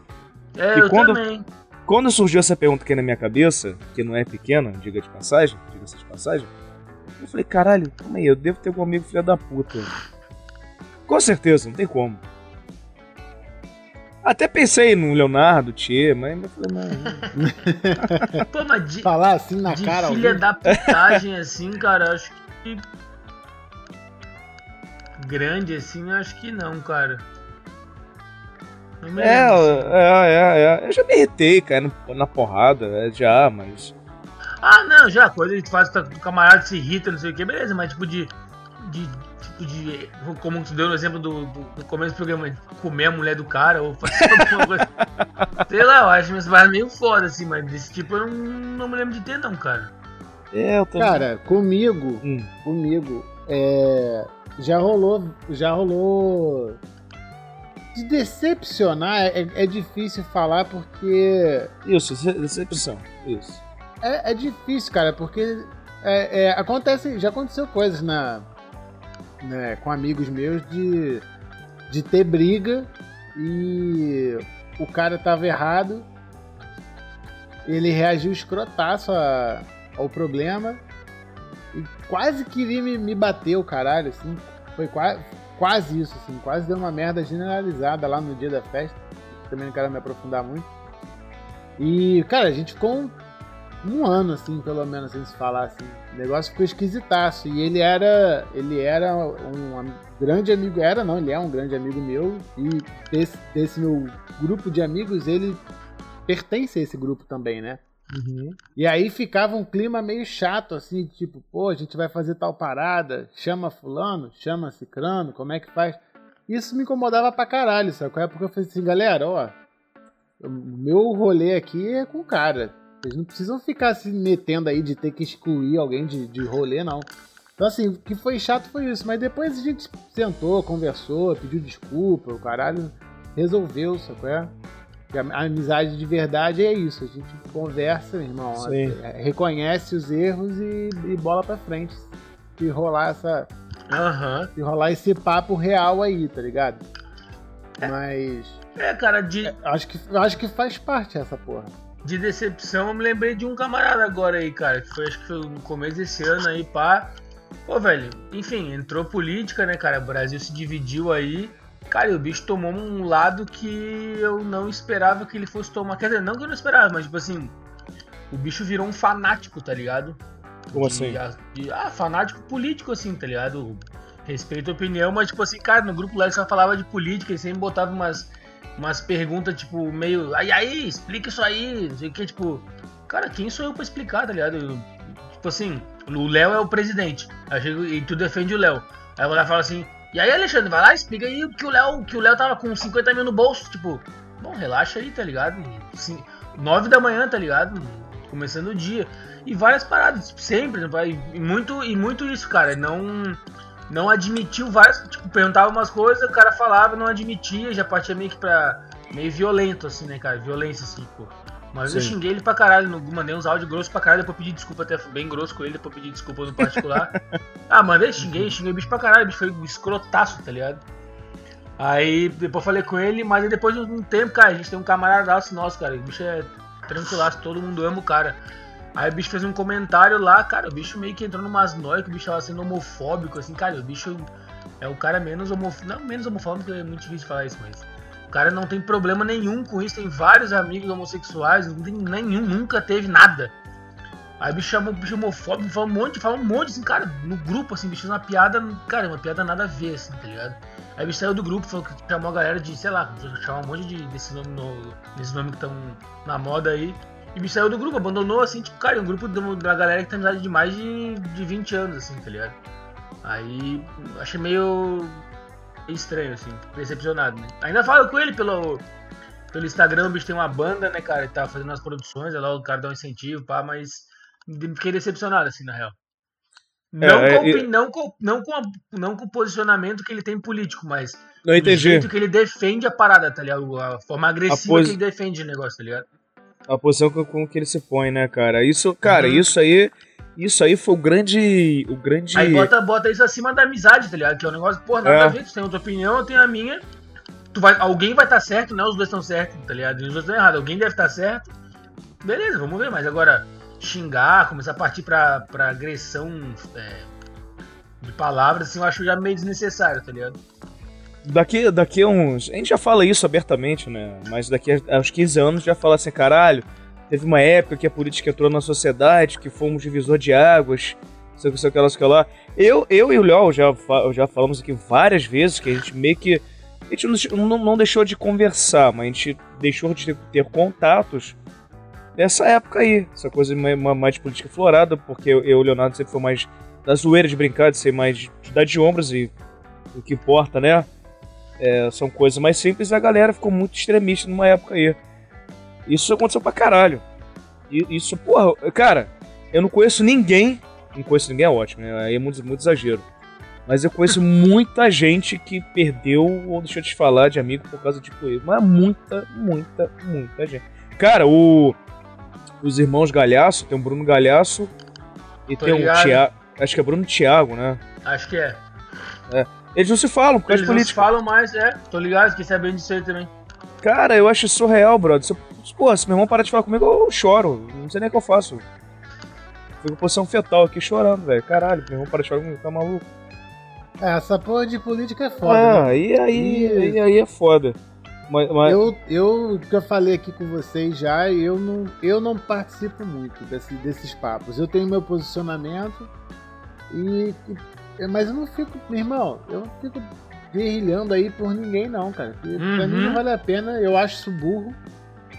É, eu quando, também. Quando surgiu essa pergunta aqui na minha cabeça, que não é pequena, diga de passagem, diga-se de passagem, eu falei, caralho, calma aí, eu devo ter algum amigo filha da puta. Com certeza, não tem como. Até pensei no Leonardo, Tchê, mas eu falei, não. (laughs) Pô, mas de, Falar assim na de cara. Filha alguém? da putagem, assim, cara, acho que. Grande assim, acho que não, cara. Não é, é, é, é, Eu já me irritei, cara, na porrada, é, já, mas. Ah, não, já, coisa que tu faz com o camarada se irrita, não sei o que, beleza, mas tipo de. de de. Como tu deu no exemplo do, do, do começo do programa, comer a mulher do cara ou fazer (laughs) alguma coisa. Sei lá, eu acho isso meio foda, assim, mas desse tipo eu não, não me lembro de ter, não, cara. É, eu tô... Cara, comigo, hum. comigo, é, já rolou, já rolou. De decepcionar é, é difícil falar porque. Isso, decepção, isso. É, é difícil, cara, porque é, é, acontece, já aconteceu coisas na, né, com amigos meus de, de ter briga e o cara tava errado. Ele reagiu escrotaço a, ao problema e quase queria me, me bater o caralho, assim. Foi quase, quase isso, assim. Quase deu uma merda generalizada lá no dia da festa. Também não quero me aprofundar muito. E, cara, a gente ficou um, um ano, assim, pelo menos, sem se falar, assim. O negócio ficou esquisitaço. E ele era. Ele era um grande amigo. Era não, ele é um grande amigo meu. E desse, desse meu grupo de amigos, ele pertence a esse grupo também, né? Uhum. E aí ficava um clima meio chato, assim, tipo, pô, a gente vai fazer tal parada, chama fulano, chama cicrano, como é que faz? Isso me incomodava pra caralho, sabe? Porque eu falei assim, galera, ó, o meu rolê aqui é com o cara. Vocês não precisam ficar se metendo aí de ter que excluir alguém de, de rolê, não. Então, assim, o que foi chato foi isso. Mas depois a gente sentou, conversou, pediu desculpa, o caralho resolveu, sabe? É? A amizade de verdade é isso. A gente conversa, irmão. Sim. é, Reconhece os erros e, e bola pra frente. Se rolar essa. Aham. Se rolar esse papo real aí, tá ligado? Mas. É, cara, de, Acho que, acho que faz parte essa porra. De decepção eu me lembrei de um camarada agora aí, cara, que foi acho que foi no começo desse ano aí, pá. Pô, velho, enfim, entrou política, né, cara? O Brasil se dividiu aí. Cara, e o bicho tomou um lado que eu não esperava que ele fosse tomar. Quer dizer, não que eu não esperava, mas tipo assim, o bicho virou um fanático, tá ligado? Como De- assim? de- ah, fanático político, assim, tá ligado? Respeito a opinião, mas tipo assim, cara, no grupo lá ele só falava de política, ele sempre botava umas, umas perguntas, tipo, meio. Aí aí, explica isso aí, não sei o que, tipo. Cara, quem sou eu pra explicar, tá ligado? Eu- tipo assim, o Léo é o presidente. Aí e tu defende o Léo. Aí eu lá e falo assim, e aí, Alexandre, vai lá, explica aí que o Léo, que o Léo tava com 50 mil no bolso, tipo, bom, relaxa aí, tá ligado? Sim, 9 da manhã, tá ligado? Começando o dia. E várias paradas, sempre, vai. E muito, e muito isso, cara. Não. Não admitiu várias. Tipo, perguntava umas coisas, o cara falava, não admitia, já partia meio que pra. meio violento, assim, né, cara? Violência, assim, pô. Vez eu Sim. xinguei ele pra caralho, no- mandei uns áudios grossos pra caralho, depois pedi desculpa, até bem grosso com ele, depois pedi desculpa no particular. (laughs) ah, mandei, xinguei, xinguei o bicho pra caralho, o bicho foi um escrotaço, tá ligado? Aí depois falei com ele, mas aí depois de um tempo, cara, a gente tem um camaradaço nosso, cara. O bicho é tranquilaço, todo mundo ama o cara. Aí o bicho fez um comentário lá, cara, o bicho meio que entrou numas noias, que o bicho tava sendo homofóbico, assim, cara, o bicho é o cara menos homofóbico. Não, menos homofóbico, é muito difícil falar isso, mas. O cara não tem problema nenhum com isso, tem vários amigos homossexuais, não tem nenhum, nunca teve nada. Aí o bicho chamou o bicho homofóbico, fala um monte, fala um monte, assim, cara, no grupo, assim, bicho fez uma piada, cara, uma piada nada a ver, assim, tá ligado? Aí o bicho saiu do grupo, falou que chamou a galera de, sei lá, chamou um monte de, desse nome, no, desse nome que estão na moda aí. E o bicho saiu do grupo, abandonou, assim, tipo, cara, um grupo do- da galera que tem amizade de mais de, de 20 anos, assim, tá ligado? Aí achei meio estranho, assim, decepcionado, né? Ainda falo com ele pelo, pelo Instagram, o bicho tem uma banda, né, cara, ele tá fazendo umas produções, aí lá o cara dá um incentivo, pá, mas fiquei decepcionado, assim, na real. Não, É, com, é, não, com, não, com, a- não com o posicionamento que ele tem político, mas Não o entendi. jeito que ele defende a parada, tá ligado? A forma agressiva posi- que ele defende o negócio, tá ligado? A posição com, com que ele se põe, né, cara? Isso, cara, Uhum. isso aí. Isso aí foi o grande. O grande. Aí bota, bota isso acima da amizade, tá ligado? Que é um negócio, porra, nada É. a ver, tu tem outra opinião, eu tenho a minha. Tu vai, alguém vai estar certo, né? Os dois estão certos, tá ligado? E os dois estão errados. Alguém deve estar certo. Beleza, vamos ver, mas agora xingar, começar a partir pra, pra agressão é, de palavras, assim, eu acho já meio desnecessário, tá ligado? Daqui, daqui a uns. A gente já fala isso abertamente, né? Mas daqui a, aos 15 anos já fala assim, caralho. Teve uma época que a política entrou na sociedade, que fomos divisor de águas, sei o que, sei o que lá, sei o que lá. Eu, eu e o Léo já, já falamos aqui várias vezes que a gente meio que. A gente não, não, deixou de conversar, mas a gente deixou de ter, ter contatos dessa época aí. Essa coisa mais, de política florada, porque eu, e o Leonardo sempre foi mais da zoeira de brincar, de ser mais de dar de ombros e o que importa, né? É, são coisas mais simples e a galera ficou muito extremista numa época aí. Isso aconteceu pra caralho. E isso, porra, cara, eu não conheço ninguém. Não conheço ninguém é ótimo, né? Aí é muito, muito exagero. Mas eu conheço (laughs) muita gente que perdeu ou deixou de falar de amigo por causa de coelho. Mas muita, muita, muita gente. Cara, o. Os irmãos Galhaço, tem o Bruno Galhaço e Tô tem o ligado. Thiago. Acho que é Bruno Thiago, né? Acho que é. É. Eles não se falam por causa Eles não se política. falam mais, é. Tô ligado, fiquei sabendo disso aí também. Cara, eu acho surreal, brother. Se, eu- pô, se meu irmão parar de falar comigo, eu choro. Não sei nem o que eu faço. Fico em posição fetal aqui chorando, velho. Caralho, meu irmão para de falar comigo, tá maluco? É, essa porra de política é foda. ah, né? aí, aí, E- aí, aí é foda. Mas, mas- Eu, eu que eu falei aqui com vocês já, eu não, eu não participo muito desse- desses papos. Eu tenho meu posicionamento e, e- mas eu não fico, meu irmão, eu não fico guerrilhando aí por ninguém não, cara. Porque Pra Uhum. mim não vale a pena, eu acho isso burro.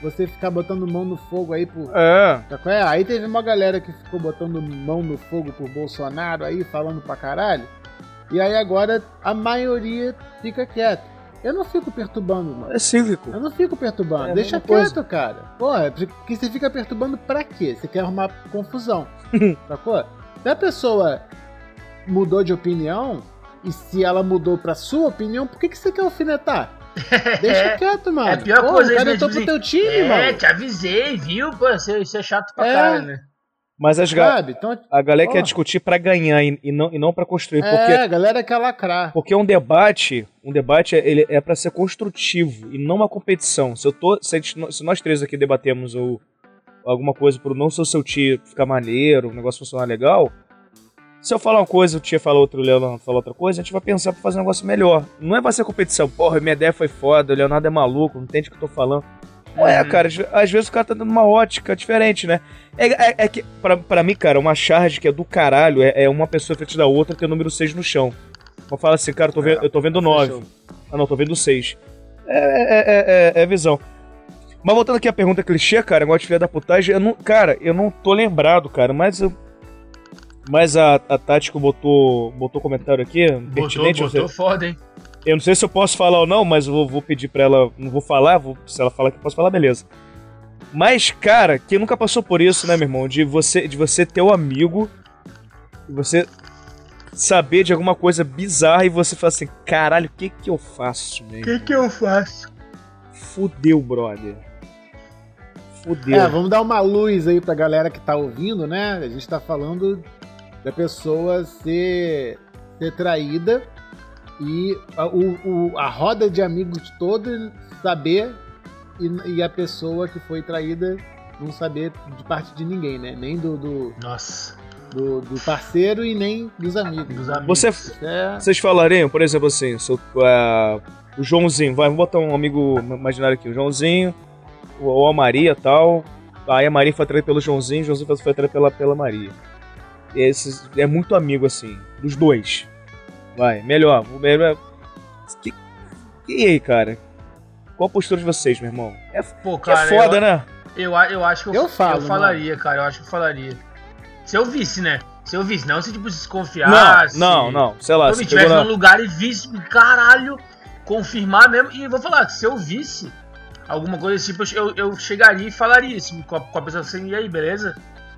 Você ficar botando mão no fogo aí por. É, qual é? Aí teve uma galera que ficou botando mão no fogo por Bolsonaro aí, falando pra caralho. E aí agora a maioria fica quieta. Eu não fico perturbando, mano. é cívico. Eu não fico perturbando. É a Deixa mesma coisa. quieto, cara. Porra, porque você fica perturbando pra quê? Você quer arrumar confusão. (laughs) sacou? Se a pessoa mudou de opinião, e se ela mudou pra sua opinião, por que, que você quer alfinetar? (laughs) Deixa quieto, mano. É a pior Pô, coisa o cara né? entrou Tipo pro teu time, É, mano. te avisei, viu? Pô, isso, é chato pra É. caralho, né? Mas as ga- Sabe? Então, a galera quer discutir pra ganhar e, e não, e não pra construir. é, Porque, a galera quer lacrar. porque um debate, um debate é- ele é pra ser construtivo e não uma competição. Se, eu tô, se, gente- se nós três aqui debatemos ou alguma coisa pro não ser o seu tio ficar maneiro, o negócio funcionar legal, se eu falar uma coisa, o tia fala outra, o Leonardo fala outra coisa, a gente vai pensar pra fazer um negócio melhor. Não é pra ser competição. Porra, minha ideia foi foda, o Leonardo é maluco, não entende o que eu tô falando. Não é, Uhum. cara, às- vezes o cara tá dando uma ótica diferente, né? É, é- é que, pra, pra mim, cara, uma charge que é do caralho é, é uma pessoa frente da outra ter o número 6 no chão. Eu falo assim, cara, eu tô, vendo, eu tô vendo 9. Fechou. Ah, não, tô vendo 6. É, é, é, é, é visão. Mas voltando aqui à pergunta clichê, cara, negócio de filha da putagem, eu não, cara, eu não tô lembrado, cara, mas eu. Mas a, a Tático botou, botou comentário aqui, Botou, botou foda, hein? eu não sei se eu posso falar ou não, mas eu vou, vou pedir pra ela. Não vou falar, vou- se ela falar que eu posso falar, beleza. Mas, cara, quem nunca passou por isso, né, meu irmão? De você, de você ter um amigo e você saber de alguma coisa bizarra e você falar assim: caralho, o que que eu faço, O meu? que que eu faço? Fudeu, brother. Fudeu. É, vamos dar uma luz aí pra galera que tá ouvindo, né? A gente tá falando da pessoa ser, ser traída e a, o, o- a roda de amigos toda saber e, e a pessoa que foi traída não saber de parte de ninguém, né? Nem do, do, Nossa, do- do parceiro e nem dos amigos. dos amigos. Você- é- Vocês falariam, por exemplo, assim, se eu- ah, o Joãozinho, vai, vamos botar um amigo imaginário aqui, o Joãozinho, ou a Maria e tal. Aí a Maria foi atraída pelo Joãozinho, o Joãozinho foi foi atraído pela, pela Maria. E esses, é muito amigo, assim, dos dois. Vai, melhor. o melhor que, e aí, cara? Qual a postura de vocês, meu irmão? É, Pô, é cara, foda, eu, né? eu, eu acho que eu, Eu falo, eu falaria, cara. Eu acho que eu falaria. Se eu visse, né? Se eu visse, não se tipo Não, desconfiasse. não, não. Sei lá, Se eu se estivesse pegou num na... lugar e visse, caralho, confirmar mesmo. E vou falar, se eu visse alguma coisa desse tipo, eu, eu chegaria e falaria assim com a, com a pessoa assim, e aí, beleza?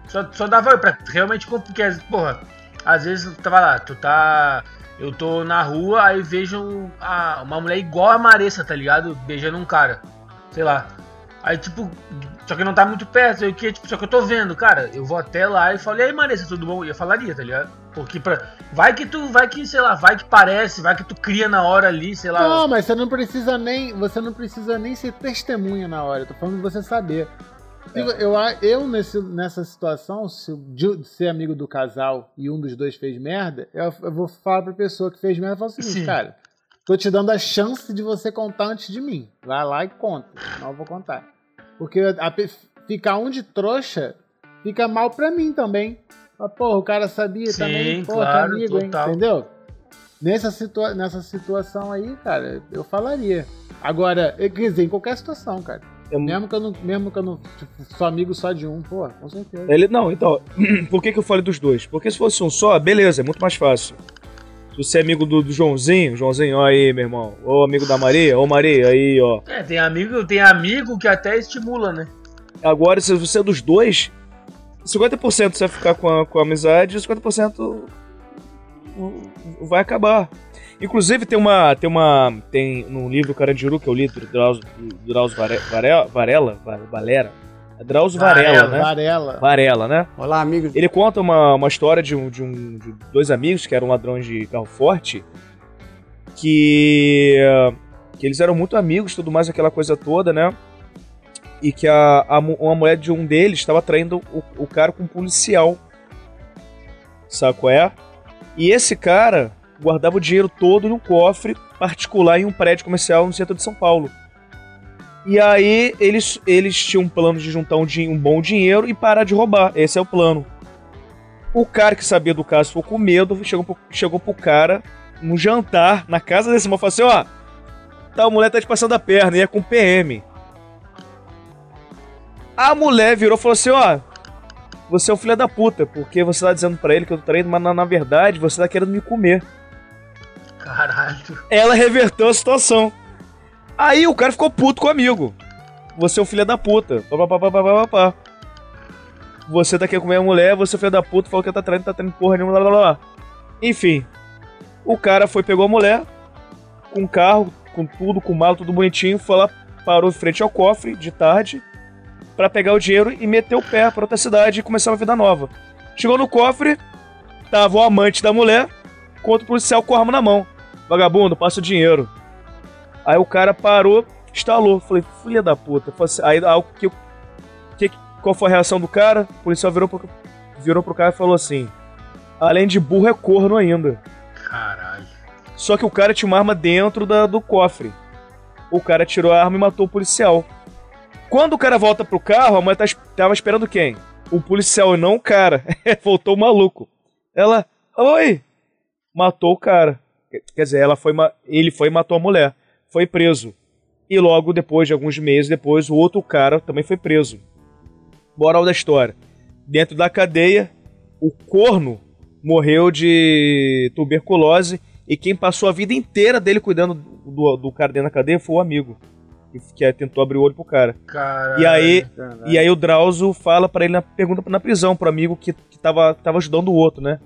Só, só dava pra realmente. Porque, porra, às vezes tava lá, tu tá. Eu tô na rua, aí vejo a- uma mulher igual a Maressa, tá ligado? Beijando um cara. Sei lá. Aí, tipo, só que não tá muito perto, eu que, tipo, só que eu tô vendo, cara, eu vou até lá e falo, e aí, Maressa, tudo bom? E eu falaria, tá ligado? Porque pra. Vai que tu, vai que, sei lá, vai que parece, vai que tu cria na hora ali, sei lá. Não, mas você não precisa nem. Você não precisa nem ser testemunha na hora. Eu tô falando de você saber. Eu, eu nesse, nessa situação, se de ser amigo do casal e um dos dois fez merda, eu, eu vou falar pra pessoa que fez merda e falar o seguinte, Sim. cara, tô te dando a chance de você contar antes de mim. Vai lá e conta. Senão eu vou contar. Porque a ficar um de trouxa fica mal pra mim também. Ah, Porra, o cara sabia Sim, também. Pô, claro, amigo, total. hein? Entendeu? Nessa, situa nessa situação aí, cara, eu falaria. Agora, quer dizer, em qualquer situação, cara. Eu- Mesmo que eu não, mesmo que eu não tipo, sou amigo só de um, pô, com certeza. Ele, não, então, (clears throat) por que, que eu falei dos dois? Porque se fosse um só, beleza, é muito mais fácil. Se você é amigo do, do Joãozinho, Joãozinho, ó aí, meu irmão. Ô amigo da Maria, ô Maria, aí, ó. É, tem amigo, tem amigo que até estimula, né? Agora, se você é dos dois, 50% você vai ficar com a, com a amizade e 50% vai acabar. Inclusive, tem uma. Tem uma. Tem livro Carandiru que eu li, do Drauzio, Drauzio Vare- Varela, Varela, Va- Valera. É Drauzio Varela, Varela, né? Varela. Varela, né? Olá, amigos. Ele conta uma, uma história de, um, de, um, de dois amigos que eram ladrões de carro forte. que, que eles eram muito amigos, tudo mais, aquela coisa toda, né? E que a, a, uma mulher de um deles estava traindo o, o cara com um policial. Sabe qual é? E esse cara guardava o dinheiro todo num cofre particular em um prédio comercial no centro de São Paulo. E aí eles, eles tinham um plano de juntar um, um bom dinheiro e parar de roubar. Esse é o plano. O cara que sabia do caso ficou com medo, chegou pro, chegou pro cara no jantar, na casa desse irmão, falou assim: ó, tá, a mulher tá te passando a perna, e é com PM. A mulher virou e falou assim: ó, você é um filho da puta, porque você tá dizendo para ele que eu tô traindo, mas na, na, verdade você tá querendo me comer. Caralho. Ela reverteu a situação. Aí o cara ficou puto com o amigo. Você é um filho da puta. Pá, pá, pá, pá, pá, pá. Você tá querendo comer a mulher, você é filho da puta, falou que tá traindo, tá traindo porra nenhuma, blá blá blá. Enfim. O cara foi, pegou a mulher, com o carro, com tudo, com o malo, tudo bonitinho, foi lá, parou em frente ao cofre de tarde para pegar o dinheiro e meter o pé pra outra cidade e começar uma vida nova. Chegou no cofre, tava o amante da mulher com outro policial com a arma na mão. Vagabundo, passa o dinheiro. Aí o cara parou, instalou. Falei, filha da puta. Assim, aí, aí que, que, qual foi a reação do cara? O policial virou pro, virou pro cara e falou assim: Além de burro, é corno ainda. Caralho. Só que o cara tinha uma arma dentro da, do cofre. O cara tirou a arma e matou o policial. Quando o cara volta pro carro, a mãe tá, tava esperando quem? O policial e não o cara. (laughs) Voltou o maluco. Ela, oi! Matou o cara. Quer dizer, ela foi, ele foi e matou a mulher. Foi preso. E logo depois, de alguns meses depois, o outro cara também foi preso. Moral da história. Dentro da cadeia, o corno morreu de tuberculose e quem passou a vida inteira dele cuidando do, do cara dentro da cadeia foi o amigo que tentou abrir o olho pro cara. Caralho, e aí, caralho. e aí o Drauzio fala para ele na pergunta na prisão pro amigo que, que tava, tava ajudando o outro, né?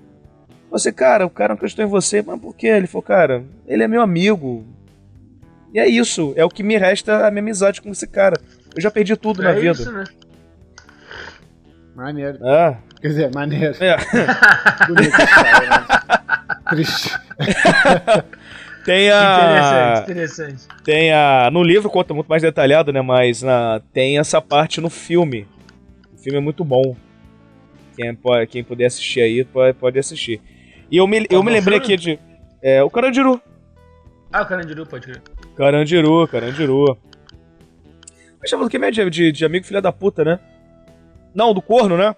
Você, cara, o cara não acreditou em você, mas por quê? Ele falou, cara, ele é meu amigo. E é isso, é o que me resta a minha amizade com esse cara. Eu já perdi tudo é na vida. Isso, né? Maneiro. Ah, Quer dizer, maneiro. é. (laughs) Bonito história, mas Triste. (laughs) tem a. Interessante, interessante. Tem a. No livro conta muito mais detalhado, né? Mas na, tem essa parte no filme. O filme é muito bom. Quem, pode, quem puder assistir aí, pode, pode assistir. E eu me, eu me é o lembrei aqui de. É, o Carandiru. Ah, o Carandiru, pode crer. Carandiru, Carandiru. Mas chamando que de, de, de amigo filha da puta, né? Não, do corno, né?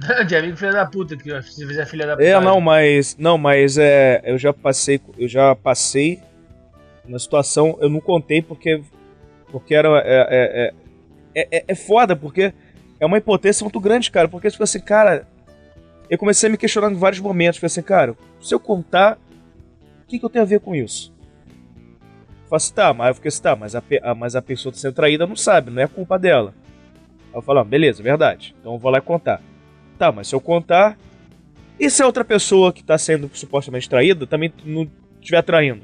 (laughs) De amigo filho da puta, que se fizer filha da puta. É, não, mas. Não, mas é. Eu já passei. Eu já passei uma situação. Eu não contei porque. Porque era. É, é, é, é, é foda, porque é uma impotência muito grande, cara. Porque, tipo assim, cara. Eu comecei a me questionar em vários momentos. Falei assim, cara, se eu contar, o que, que eu tenho a ver com isso? Eu falei assim, tá, mas eu fiquei assim, tá, mas a, a- mas a pessoa tá sendo traída não sabe, não é culpa dela. Aí eu falo, ah, beleza, verdade. Então eu vou lá contar. Tá, mas se eu contar. E se a outra pessoa que tá sendo supostamente traída também não estiver traindo?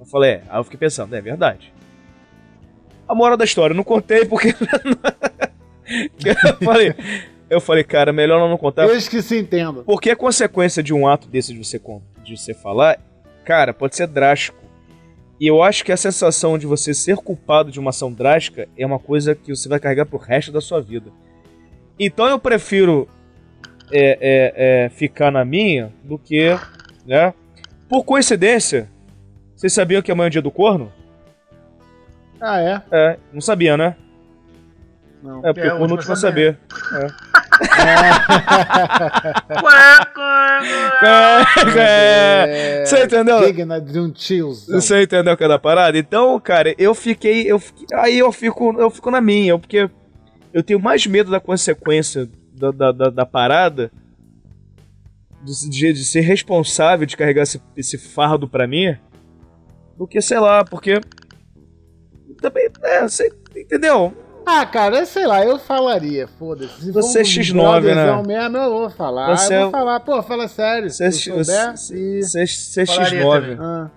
Eu falei, é. Aí eu fiquei pensando, é verdade. A moral da história, eu não contei porque. Que (laughs) eu falei. Eu falei, cara, melhor eu não contar. Eles que se entendam. Porque a consequência de um ato desse de você, de você falar, cara, pode ser drástico. E eu acho que a sensação de você ser culpado de uma ação drástica é uma coisa que você vai carregar pro resto da sua vida. Então eu prefiro é, é, é, ficar na minha do que, né? Por coincidência, vocês sabiam que amanhã é o dia do corno? Ah, é? É, não sabia, né? Não. É, porque É, o corno último não saber. Quá. É, Você entendeu? Digna de um tiozão. Você entendeu cada parada? Então, cara, eu fiquei, eu fiquei- aí eu fico, eu fico na minha, porque eu tenho mais medo da consequência da, da, da, da parada, de, de- de ser responsável de carregar esse, esse fardo pra mim, do que, sei lá, porque também, é, você entendeu? Ah, cara, sei lá, eu falaria, foda-se. Se Você é for um X9, né? mesmo, eu vou falar. Você eu é- vou falar, pô, fala sério. Você é se X- eu souber, você- e... você você Falaria X9. também. Ah.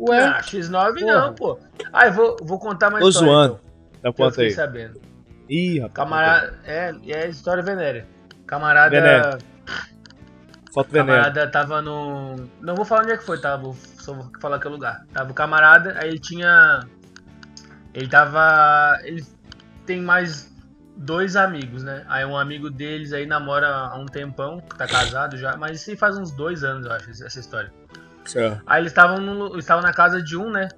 Ué, Ah, X9 Porra. não, pô. Ah, eu vou, vou contar mais Tô história. zoando. Então, eu fiquei aí. sabendo. Ih, rapaz. Camarada. É, é história venérea. Camarada. Venérea. Falta O veneno. camarada tava no. Não vou falar onde é que foi, tá? Vou, só vou falar que é o lugar. Tava o camarada, aí ele tinha. Ele tava. Ele tem mais dois amigos, né? Aí um amigo deles aí namora há um tempão, tá casado já, mas isso aí faz uns dois anos, eu acho, essa história. Certo. Aí eles estavam estavam na casa de um, né?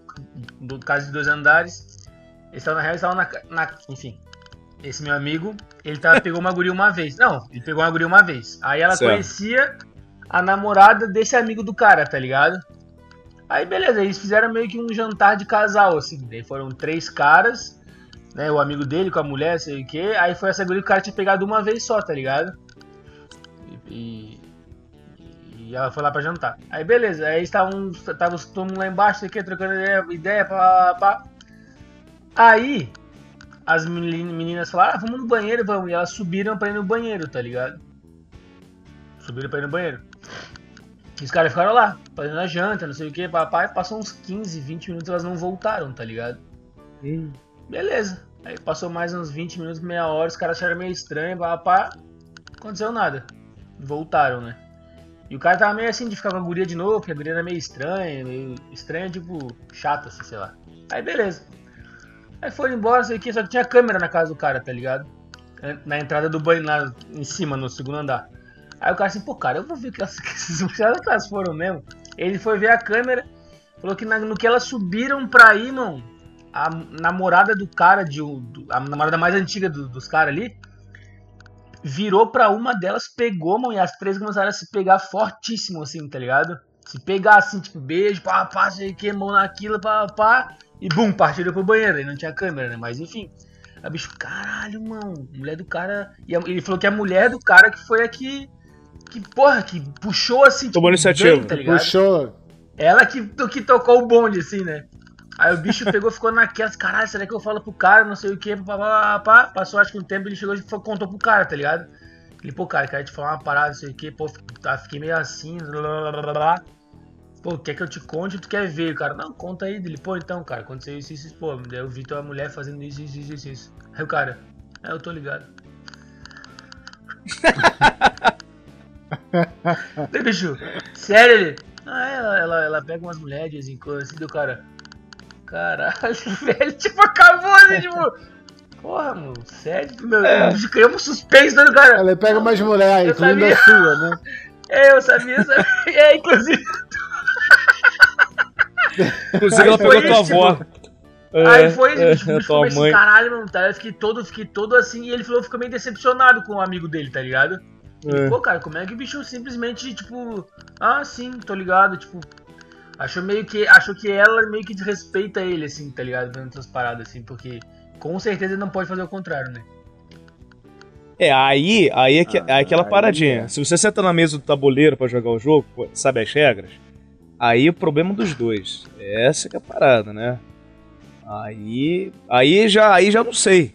Do casa de dois andares. Eles estavam na real, estavam na, na- Enfim. Esse meu amigo, ele tá, pegou uma guria uma vez. Não, ele pegou uma guria uma vez. Aí ela Certo. conhecia a namorada desse amigo do cara, tá ligado? Aí beleza, eles fizeram meio que um jantar de casal, assim. Daí foram três caras, né? O amigo dele com a mulher, sei o quê. Aí foi essa guria que o cara tinha pegado uma vez só, tá ligado? E, e, e ela foi lá pra jantar. Aí beleza, aí estavam estavam todo mundo lá embaixo, sei o quê, trocando ideia, ideia pá, pá. Aí as meni- meninas falaram, ah, vamos no banheiro, vamos. E elas subiram pra ir no banheiro, tá ligado? Subiram pra ir no banheiro. E os caras ficaram lá, fazendo a janta, não sei o que, papai. Passou uns 15, 20 minutos elas não voltaram, tá ligado? Beleza. Aí passou mais uns 20 minutos, meia hora, os caras acharam meio estranho, papá. Aconteceu nada. Voltaram, né? E o cara tava meio assim de ficar com a guria de novo, porque a guria era meio estranha, meio estranha, tipo, chata, assim, sei lá. Aí beleza. Aí foram embora, sei que, só que tinha câmera na casa do cara, tá ligado? Na entrada do banho, lá em cima, no segundo andar. Aí o cara assim, pô, cara, eu vou ver que, esses (laughs) caras foram mesmo. Ele foi ver a câmera, falou que na- no que elas subiram pra ir, mano, a namorada do cara, de, um- do- a namorada mais antiga do- dos caras ali, virou pra uma delas, pegou, mano, e as três começaram a se pegar fortíssimo, assim, tá ligado? Se pegar assim, tipo, beijo, pá, pá, sei o que, mão naquilo, pá, pá, e bum, partiram pro banheiro, aí não tinha câmera, né? Mas enfim. A bicho, caralho, mano, mulher do cara. E a- ele falou que a mulher do cara que foi a que. Que, porra, que puxou assim. Tomou iniciativa. bem, tá ligado? Puxou. Ela que, que tocou o bonde, assim, né? Aí o bicho pegou ficou naquelas, caralho, será que eu falo pro cara, não sei o que, pá, pá, pá, pá. Passou acho que um tempo ele chegou e contou pro cara, tá ligado? Ele, pô, cara, quero te falar uma parada, não sei o que, pô, tá, fiquei meio assim, blá, blá, blá, blá. Pô, quer que eu te conte ou tu quer ver? O cara, não, conta aí dele. Pô, então, cara, aconteceu isso, isso, isso, pô, daí eu vi tua mulher fazendo isso, isso, isso, isso, isso. Aí o cara, é, eu tô ligado. (laughs) Daí, bicho, sério ele? Ah, ela, ela, ela pega umas mulheres de vez em quando, assim, do cara. Caralho, (laughs) velho, tipo, acabou, né? Tipo, porra, mano, sério, meu, criou um suspense do cara. Ela pega umas mulheres, Eu incluindo sabia. a sua, né? (laughs) É, eu sabia, eu sabia. (laughs) É, inclusive, Inclusive, Aí ela foi pegou tua isso, avó. Aí É, foi isso, é, bicho, o bicho tua mãe. caralho, mano, tá? Eu fiquei todo, fiquei todo assim, e ele falou que ficou meio decepcionado com o amigo dele, tá ligado? É. Pô, cara, como é que o bicho simplesmente, tipo, ah, sim, tô ligado, tipo, achou meio que, achou que ela meio que desrespeita ele, assim, tá ligado? Vendo essas paradas, assim, porque com certeza ele não pode fazer o contrário, né? É, aí, aí é, que, Ah, é aquela aí paradinha. é. Se você senta na mesa do tabuleiro pra jogar o jogo, sabe as regras, aí o problema dos dois. Essa que é a parada, né? Aí, aí já, aí já não sei.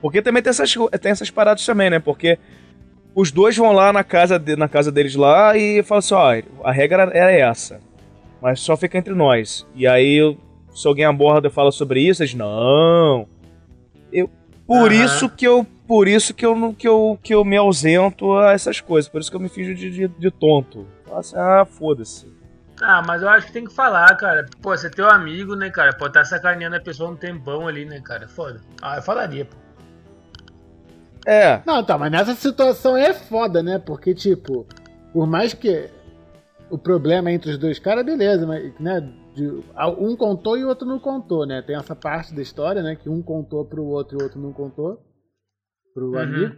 Porque também tem essas, tem essas paradas também, né? Porque os dois vão lá na casa, de- na casa deles lá e falam assim, ó, a regra era essa. Mas só fica entre nós. E aí, se alguém aborda e fala sobre isso, eles, não. Eu, por Aham. isso que eu, por isso que eu, não- que eu, que eu me ausento a essas coisas. Por isso que eu me finjo de, de, de tonto. Assim, ah, foda-se. Ah, mas eu acho que tem que falar, cara. Pô, você é teu amigo, né, cara? Pode estar sacaneando a pessoa um tempão ali, né, cara? Foda. Ah, eu falaria, pô. É, Não, tá, mas nessa situação é foda, né? Porque, tipo, por mais que o problema entre os dois caras, beleza, mas, né? de- um contou e o outro não contou, né? Tem essa parte da história, né? Que um contou pro outro e o outro não contou pro Uhum. amigo.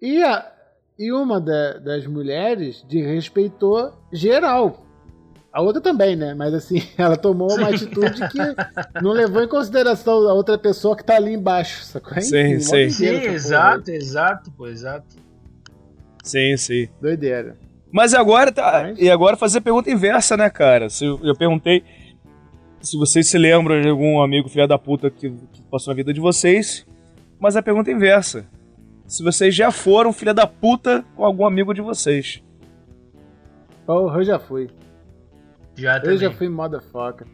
E, a, e uma da- das mulheres desrespeitou geral. A outra também, né? Mas assim, (laughs) ela tomou uma atitude que não levou em consideração a outra pessoa que tá ali embaixo, sacou? Sim, sim. Sim, porra exato, exato, pô, exato. sim, sim. Doideira. Mas agora tá. Mas- E agora fazer a pergunta inversa, né, cara? Se eu, eu perguntei se vocês se lembram de algum amigo filha da puta que, que passou na vida de vocês. Mas a pergunta é inversa. Se vocês já foram filha da puta com algum amigo de vocês. Porra, eu já fui. Já Eu também. já fui motherfucker.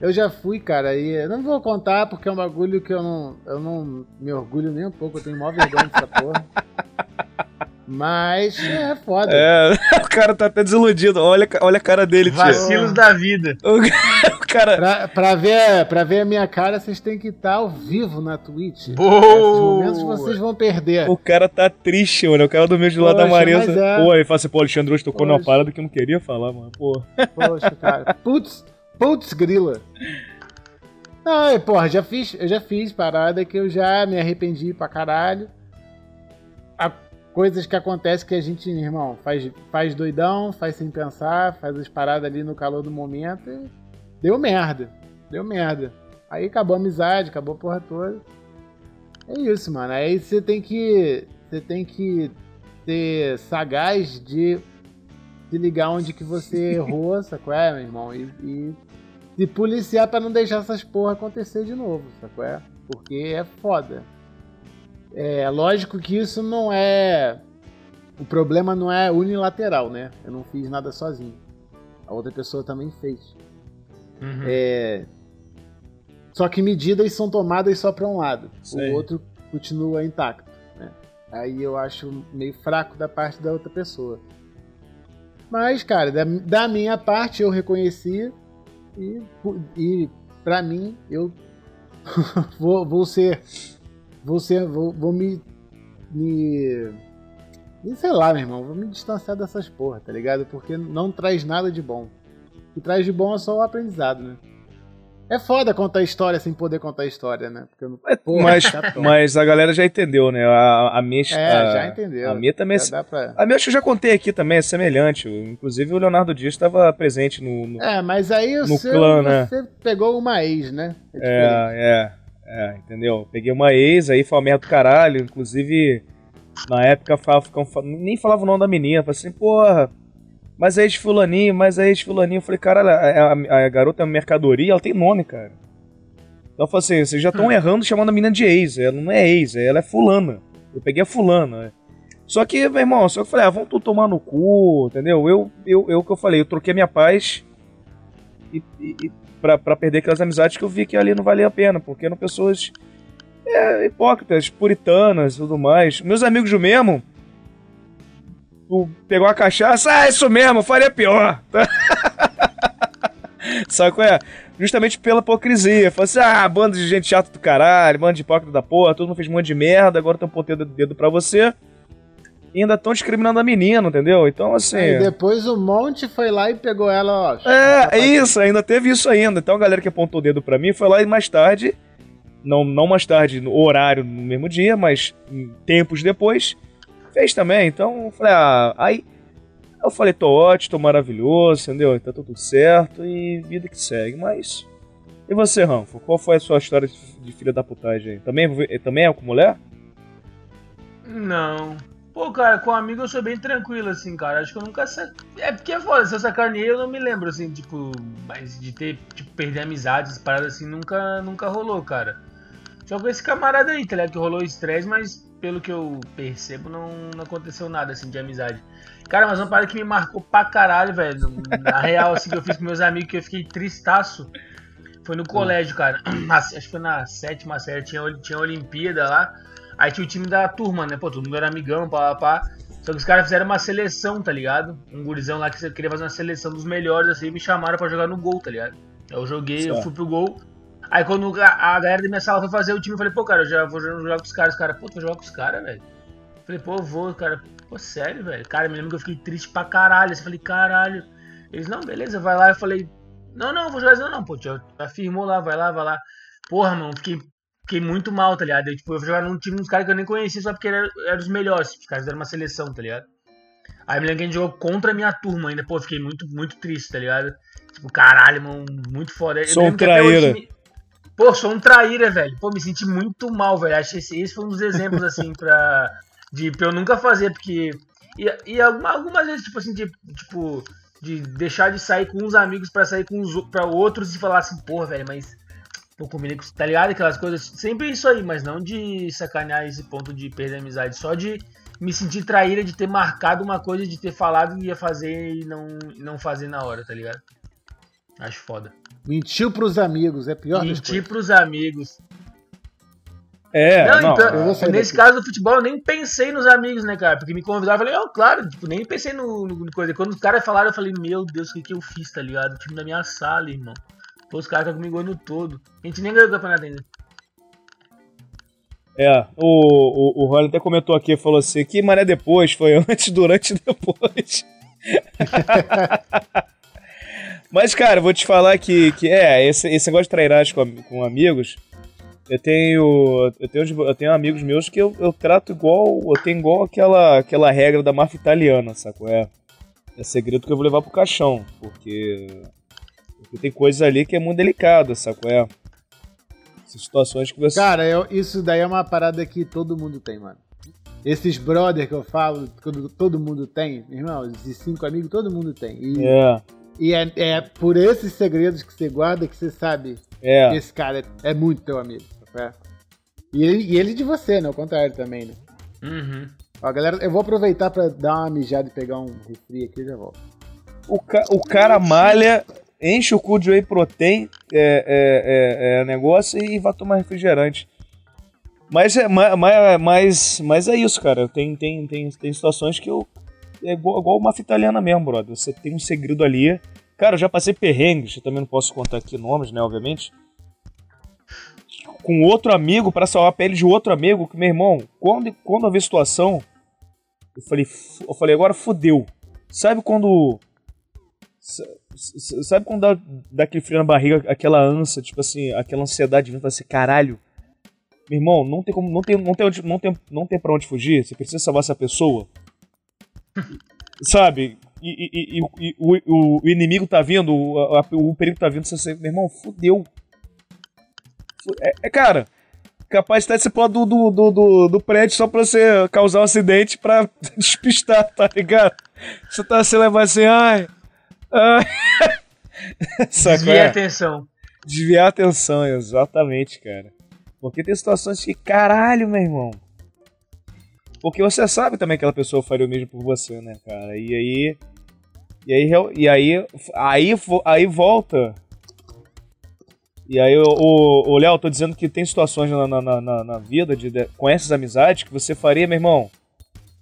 Eu já fui, cara, e eu não vou contar porque é um bagulho que eu não, eu não me orgulho nem um pouco, eu tenho maior vergonha dessa porra. (laughs) Mas é foda. É, (laughs) o cara tá até desiludido. Olha, olha a cara dele, tio. Vacilos da vida. (laughs) O cara. Pra, pra, ver, pra ver a minha cara, vocês têm que estar ao vivo na Twitch. Boa! Esses momentos vocês vão perder. O cara tá triste, mano. O cara dormiu de lado da Marisa. é. Pô, ele fala assim, pô, Alexandre hoje tocou numa parada que eu não queria falar, mano. Pô. Poxa, cara. (laughs) Putz, putz, grila. Não, é, porra, já fiz, eu já fiz parada que eu já me arrependi pra caralho. Há coisas que acontecem que a gente, irmão, faz, faz doidão, faz sem pensar, faz as paradas ali no calor do momento e deu merda. Deu merda. Aí acabou a amizade, acabou a porra toda. É isso, mano. Aí você tem que. Você tem que ser sagaz de se ligar onde que você (laughs) errou, sacou? É, meu irmão? E, e se policiar pra não deixar essas porra acontecer de novo, sacou? É? Porque é foda. É lógico que isso não é. O problema não é unilateral, né? Eu não fiz nada sozinho. A outra pessoa também fez. Uhum. É... Só que medidas são tomadas só pra um lado. Sei. O outro continua intacto. né? Aí eu acho meio fraco da parte da outra pessoa. Mas, cara, da, da minha parte eu reconheci e, e pra mim eu (laughs) vou, vou ser. Vou ser. Vou, vou me. Me. E sei lá, meu irmão, vou me distanciar dessas porra, tá ligado? Porque não traz nada de bom. O que traz de bom é só o aprendizado, né? É foda contar história sem poder contar história, né? Porque não... Porra, mas, chatão. mas a galera já entendeu, né? A, a minha. É, a, já entendeu. A minha também. Já dá pra... A minha acho que eu já contei aqui também, é semelhante. Inclusive o Leonardo Dias estava presente no. no- É, mas aí o No seu, clã, né? você pegou uma ex, né? É. É, é, é, entendeu? Peguei uma ex, aí foi uma merda do caralho. Inclusive, na época falava, nem falava o nome da menina. Falei assim, porra, mas a ex fulaninho, mas a ex fulaninho. Eu falei, cara, a, a- a garota é uma mercadoria, ela tem nome, cara. Então eu falei assim, vocês já estão errando chamando a menina de ex. Ela não é ex, ela é fulana. Eu peguei a fulana. Só que, meu irmão, só que eu falei, ah, vamos tu tomar no cu, entendeu? Eu, eu, eu que eu falei, eu troquei a minha paz e, e, pra perder aquelas amizades que eu vi que ali não valia a pena, porque eram pessoas é, hipócritas, puritanas e tudo mais. Meus amigos do mesmo, tu pegou uma cachaça, ah, isso mesmo, faria pior. (laughs) Sabe qual é? Justamente pela hipocrisia. Falei assim, ah, bando de gente chata do caralho, bando de hipócrita da porra, todo mundo fez um monte de merda, agora estão pontando o dedo pra você. E ainda estão discriminando a menina, entendeu? Então, assim. Aí depois o Monte foi lá e pegou ela, ó. É, é isso, ainda teve isso ainda. Então a galera que apontou o dedo pra mim foi lá e mais tarde, não, não mais tarde no horário no mesmo dia, mas em tempos depois, fez também. Então eu falei, ah, aí eu falei, tô ótimo, tô maravilhoso, entendeu? Tá tudo certo e vida que segue. Mas. E você, Ranfo? Qual foi a sua história de, filha da putagem aí? Também, também é com mulher? Não. Pô, cara, com amigo eu sou bem tranquilo, assim, cara. Acho que eu nunca sa... É porque é foda, se eu sacaneei eu não me lembro, assim, tipo, mas de ter, tipo, perder amizades, paradas assim, nunca, nunca rolou, cara. Só com esse camarada aí, tá ligado? Que rolou estresse, mas pelo que eu percebo, não, não aconteceu nada, assim, de amizade. Cara, mas uma parada que me marcou pra caralho, velho. Na real, assim, que eu fiz com meus amigos, que eu fiquei tristaço. Foi no colégio, cara. (clears throat) Acho que foi na sétima série, tinha, tinha Olimpíada lá. Aí tinha o time da turma, né? Pô, todo mundo era amigão, pá, pá, pá. Só que os caras fizeram uma seleção, tá ligado? Um gurizão lá que queria fazer uma seleção dos melhores, assim, e me chamaram pra jogar no gol, tá ligado? Eu joguei, eu Certo. fui pro gol. Aí quando a, a galera da minha sala foi fazer o time, eu falei, pô, cara, eu já vou jogar com os caras. Os caras, pô, tu vai jogar com os caras, velho? Falei, pô, eu vou, cara. Pô, sério, velho? Cara, me lembro que eu fiquei triste pra caralho. Eu falei, caralho. Eles, não, beleza, vai lá. Eu falei, não, não, vou jogar. Não, não, pô, já afirmou lá, vai lá, vai lá. Porra, mano, fiquei, fiquei muito mal, tá ligado? Eu, tipo, eu fui jogar num time dos caras que eu nem conhecia, só porque eram era os melhores. Os caras deram uma seleção, tá ligado? Aí me lembro que a gente jogou contra a minha turma ainda. Pô, fiquei muito, muito triste, tá ligado? Tipo, caralho, mano, muito foda. Eu Sou um traíra. Pô, sou um traíra, velho. Pô, me senti muito mal, velho. Acho que esse, esse foi um dos exemplos, assim, (laughs) pra. De, pra eu nunca fazer, porque. E, e alguma- algumas vezes, tipo assim, de, tipo, de deixar de sair com uns amigos pra sair com os pra outros e falar assim, porra, velho, mas. Combinei com. Tá ligado? Aquelas coisas. Sempre isso aí, mas não de sacanear esse ponto de perder a amizade. Só de me sentir traíra de ter marcado uma coisa, de ter falado que ia fazer e não, não fazer na hora, tá ligado? Acho foda. Mentiu pros amigos, é pior Mentir pros amigos. É, Não, não. então, nesse daqui. caso do futebol, eu nem pensei nos amigos, né, cara? Porque me convidaram, eu falei, ó, claro, tipo, nem pensei no, no coisa. Quando os caras falaram, eu falei, meu Deus, o que, que eu fiz, tá ligado? O time da minha sala, irmão. Pô, os caras estão comigo o ano todo. A gente nem ganhou o campeonato ainda. É, o, o, o Rony até comentou aqui, falou assim, que maré depois, foi (laughs) antes, durante e depois. (laughs) Mas, cara, vou te falar que, que é, esse, esse negócio de trairagem com, com amigos, eu tenho, eu tenho, eu tenho amigos meus que eu, eu trato igual, eu tenho igual aquela, aquela regra da máfia italiana, sacou? É, é segredo que eu vou levar pro caixão, porque, porque tem coisas ali que é muito delicada, sacou? É, Essas situações que você... Cara, eu- isso daí é uma parada que todo mundo tem, mano. Esses brother que eu falo, que todo mundo tem, irmão, esses cinco amigos, todo mundo tem. E É, E é, é por esses segredos que você guarda que você sabe que é, esse cara é, é muito teu amigo. sabe? E ele, e ele de você, né? Ao contrário também, né? Uhum. Ó, galera, eu vou aproveitar pra dar uma mijada e pegar um refri aqui e já volto. O, ca- o cara malha, enche o cu de whey protein, é, é, é, é negócio, e vai tomar refrigerante. Mas é, ma- ma- mas, mas é isso, cara. Tem, tem, tem, tem situações que eu. É igual, igual uma italiana mesmo, brother. Você tem um segredo ali. Cara, eu já passei perrengues, eu também não posso contar aqui nomes, né, obviamente. Com outro amigo, pra salvar a pele de outro amigo, que, meu irmão, quando, quando havia situação, eu falei, eu falei, agora fudeu. Sabe quando. Sa- sa- Sabe quando dá, dá aquele frio na barriga, aquela ânsia, tipo assim, aquela ansiedade vindo assim, caralho. Meu irmão, não tem como. Não tem, não tem, onde, não tem, não tem pra onde fugir. Você precisa salvar essa pessoa. (laughs) Sabe? E, e- e- e- o, o- o inimigo tá vindo, o, a- o perigo tá vindo, você, meu irmão, fudeu. Fu- É, é, cara, capaz de estar esse do, do, do, do, prédio só pra você causar um acidente pra (laughs) despistar, tá ligado? Você tá assim, levar assim, ai. (laughs) ai. Saca? Desvia a atenção. Desviar a atenção, exatamente, cara. Porque tem situações que, caralho, meu irmão. Porque você sabe também que aquela pessoa faria o mesmo por você, né, cara? E aí. E aí, e aí, aí, aí volta. E aí, o, Léo, tô dizendo que tem situações na, na, na- na, vida de, de- com essas amizades que você faria, meu irmão.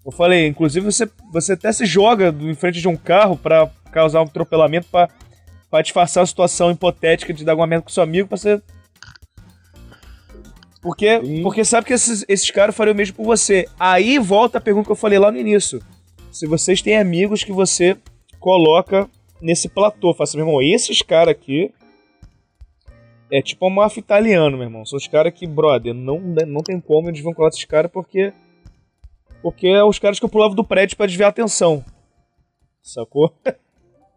Eu falei, inclusive você, você até se joga em frente de um carro pra causar um atropelamento pra, pra disfarçar a situação hipotética de dar alguma merda com seu amigo pra você. Porque, Sim. porque sabe que esses, esses caras fariam o mesmo por você. Aí volta a pergunta que eu falei lá no início. Se vocês têm amigos que você coloca nesse platô, fala assim, meu irmão, esses caras aqui é tipo uma máfia italiano, meu irmão. São os caras que, brother, não, não tem como eles vão colar esses caras porque. Porque é os caras que eu pulava do prédio pra desviar a atenção. Sacou? (laughs)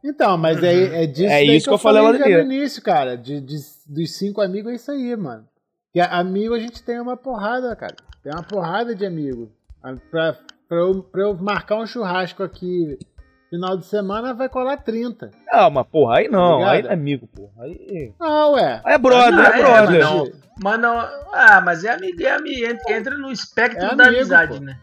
Então, mas é, é disso É isso que eu falei lá no já no início. cara. De, de- dos cinco amigos é isso aí, mano. Que a- amigo a gente tem uma porrada, cara. Tem uma porrada de amigo. Pra, pra, eu, pra eu marcar um churrasco aqui final de semana, vai colar 30. Ah, mas porra, aí não. Ligado? Aí não é amigo, porra. Aí, Ah, ué. aí é brother, Ah, é é, brother. mas não. Mas não. Ah, mas é amigo, é amigo. Entra, no espectro É da amigo, amizade, pô. né?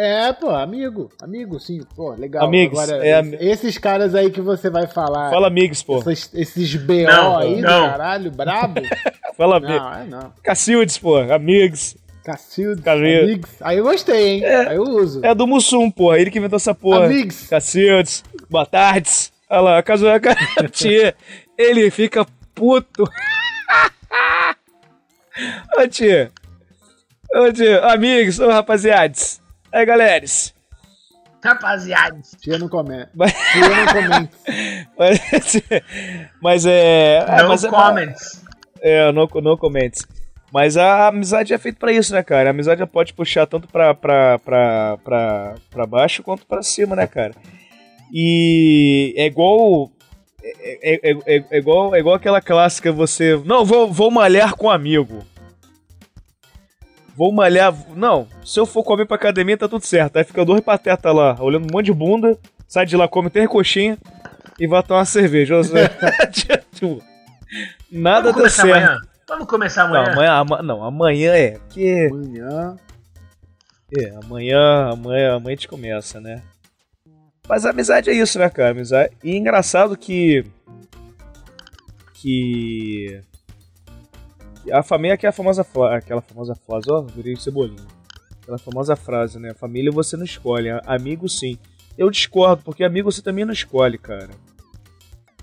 É, pô, amigo. Amigo, sim. Pô, legal. Amigos, Agora, é es- esses caras aí que você vai falar, Fala amigos, pô. essas- esses BO Não, aí não. (laughs) do caralho, brabo. (laughs) Fala amigos. não, é não. Cacildes, pô. Amigos. Cacildes, Cadê? amigos. Aí eu gostei, hein? É. Aí eu uso. É do Mussum, porra. Ele que inventou essa porra. Amigos. Cacildes. Boa tarde. Olha lá, caso (laughs) tia. Ele fica puto. Ô tia. Ô tia. Amigos, ô rapaziades. Aí, galeras. Rapaziada. Tia não comenta. (laughs) Mas- Tia não comenta. Mas, (laughs) mas é. é, No mas é- comments. É, no, no comments. Mas a amizade é feita pra isso, né, cara? A amizade pode puxar tanto pra, pra, pra, pra, pra baixo quanto pra cima, né, cara? E é igual. É, é, é- é- é igual, é igual aquela clássica você. Não, vou, vou malhar com um amigo. Vou malhar. Não, se eu for comer pra academia, tá tudo certo. Aí fica dois patetas lá, olhando um monte de bunda, sai de lá, come três coxinhas e vai tomar uma cerveja. (laughs) Nada deu começar certo. amanhã? Vamos começar Não, amanhã? amanhã, ama- não, amanhã é. Que, Amanhã. é, amanhã, amanhã, amanhã a gente começa, né? Mas a amizade é isso, né, cara? Amizade. E engraçado que. Que. A família que é a famosa aquela famosa frase, ó, virei cebolinha. Aquela famosa frase, né? Família você não escolhe, amigo sim. Eu discordo, porque amigo você também não escolhe, cara.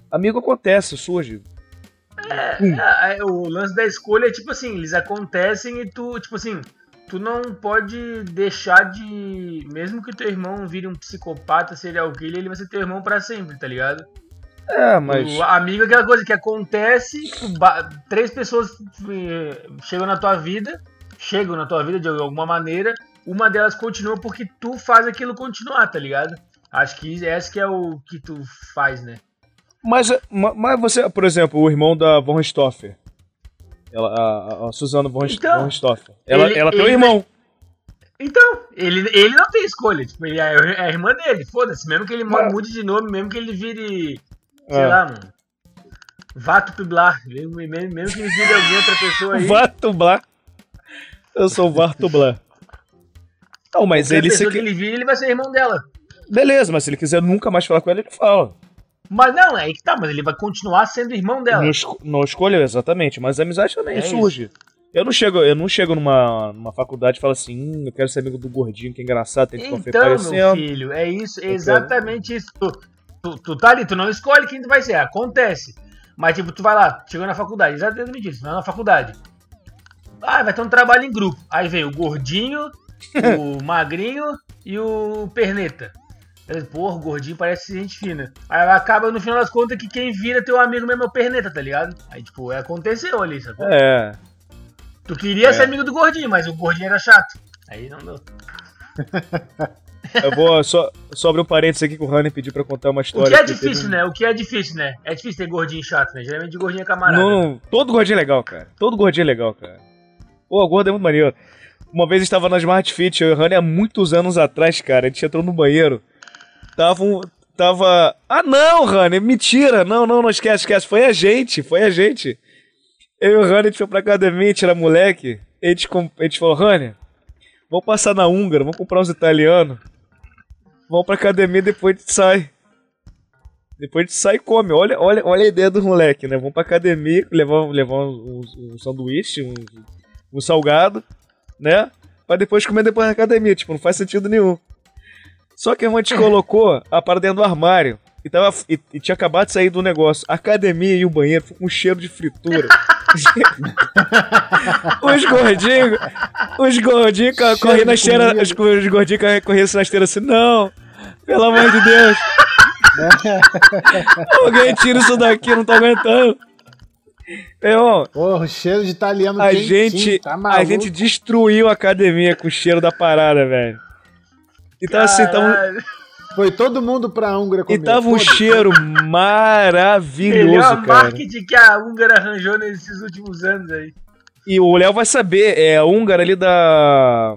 Amigo acontece, surge. É, hum. é, o lance da escolha é tipo assim, eles acontecem e tu, tipo assim, tu não pode deixar de. Mesmo que teu irmão vire um psicopata, serial killer, ele vai ser teu irmão para sempre, tá ligado? É, mas. O amigo é aquela coisa que acontece, três pessoas eh, chegam na tua vida, chegam na tua vida de alguma maneira, uma delas continua porque tu faz aquilo continuar, tá ligado? Acho que esse que é o que tu faz, né? Mas, mas você, por exemplo, o irmão da Von Stoffer. Ela, a, a Suzana Von, então, Von. Ela, ele, ela tem um irmão. Então, ele, ele não tem escolha. Tipo, ele é, é a irmã dele, foda-se. Mesmo que ele mas... mude de nome, mesmo que ele vire. Sei é. lá, mano. Vato Piblar. Mesmo, mesmo, mesmo que ele vire alguém outra pessoa aí. Vato Blar. Eu sou o Vato Blar. Não, mas ele. Se que ele vire, ele vai ser irmão dela. Beleza, mas se ele quiser nunca mais falar com ela, ele fala. Mas não, é que tá, mas ele vai continuar sendo irmão dela. Não, não escolheu, exatamente, mas a amizade também é surge. Isso. Eu não chego, eu não chego numa, numa faculdade e falo assim, hum, eu quero ser amigo do gordinho, que é engraçado, tem que então, meu filho, é isso, é exatamente isso. Tu, tu, tá ali, tu não escolhe quem tu vai ser, acontece. Mas tipo, tu vai lá, chegou na faculdade, exatamente isso, vai na faculdade. Ah, vai ter um trabalho em grupo. Aí vem o gordinho, o (laughs) magrinho e o perneta. Porra, o gordinho parece gente fina. Aí acaba no final das contas que quem vira teu amigo mesmo é o perneta, tá ligado? Aí, tipo, aconteceu ali, sabe? É. Tu queria é. ser amigo do gordinho, mas o gordinho era chato. Aí não deu. (laughs) Eu vou só, abrir um parênteses aqui que o Rani pediu pra contar uma história. O que é difícil, né? O que é difícil, né? É difícil ter gordinho chato, né? Geralmente gordinho é camarada. Não, todo gordinho é legal, cara. Todo gordinho é legal, cara. Pô, o gordo é muito maneiro. Uma vez estava na Smart Fit, eu e o Rani há muitos anos atrás, cara. A gente entrou no banheiro. Tava um. Tava. Ah, não, Rani, mentira. Não, não, não esquece, esquece. Foi a gente, foi a gente. Eu e o Rani, a gente foi pra academia, era moleque. A gente, a gente falou, Rani, vamos passar na húngara, vamos comprar uns italianos. Vamos pra academia e depois a gente sai. Depois a gente sai e come. Olha, olha, olha a ideia do moleque, né? Vamos pra academia, levar, levar um, um, um sanduíche, um, um salgado, né? Pra depois comer depois na academia. Tipo, não faz sentido nenhum. Só que a gente (laughs) colocou a parada dentro do armário. E, tava, e, e, tinha acabado de sair do negócio. A academia e o banheiro com um cheiro de fritura. (laughs) os gordinhos, os gordinhos correndo na esteira, os, os gordinhos correndo na esteira assim, não, pelo amor de Deus. (laughs) Alguém tira isso daqui, não tô aguentando. Meu, Porra, o cheiro de italiano a gente, tá a gente destruiu a academia com o cheiro da parada, velho. E tava assim, tava... Foi todo mundo pra Hungria comer. E tava um cheiro maravilhoso, Melhor cara. marketing que a Hungria arranjou nesses últimos anos aí. E o Léo vai saber, é a húngara ali da...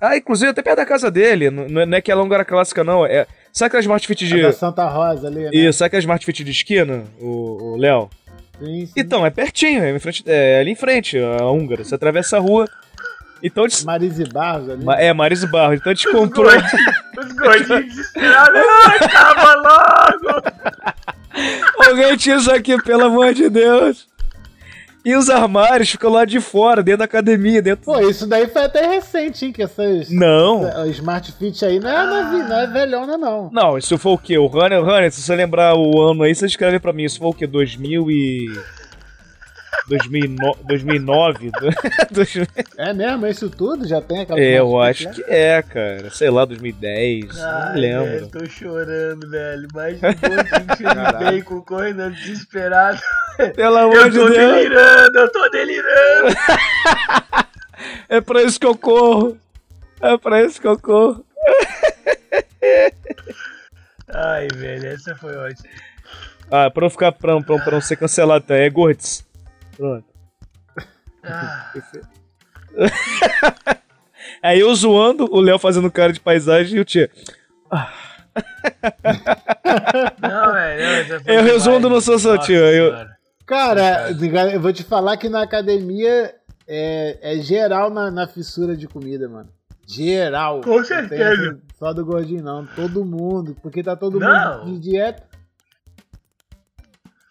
Ah, inclusive até perto da casa dele, não é, não é aquela húngara clássica não, é... Sabe aquela Smart Fit de... A da Santa Rosa ali, né? Isso, sabe aquela Smart Fit de esquina, o Léo? Sim, sim. Então, é pertinho, é, frente, é ali em frente, a húngara. Você atravessa a rua, então, Marise Barros ali. É, Marise Barros. Então a gente comprou. Os gordinhos desesperados. Acaba logo! Alguém tira isso aqui, pelo amor de Deus. E os armários ficam lá de fora, dentro da academia. Dentro... Pô, isso daí foi até recente, hein? Que essas. Não. Essa, Smart Fit aí não é, ah. não é velhona, não. Não, isso foi o quê? O Runner, Runner, se você lembrar o ano aí, você escreve pra mim. Isso foi o quê? 2000 e. 2009. 2009 (laughs) é mesmo? É isso tudo? Já tem aquela É, eu acho que é, cara. Sei lá, 2010. Ai, não lembro. Velho, tô chorando, velho. Mais de dois de bacon correndo desesperado. Pelo amor de Deus. Eu tô delirando, eu tô delirando. (laughs) é pra isso que eu corro. É pra isso que eu corro. Ai, velho, essa foi ótima. Ah, pra não ficar pra, pra, pra não ser cancelado, tá? é Gortz. Pronto. Ah. (laughs) Aí eu zoando, o Léo fazendo cara de paisagem e o Tia. Não, velho. Eu resumo no seu seu tio. Eu... Cara, eu vou te falar que na academia é, é geral na, na, fissura de comida, mano. Geral. Com certeza. Só do gordinho, não. Todo mundo. Porque tá todo não. mundo de dieta.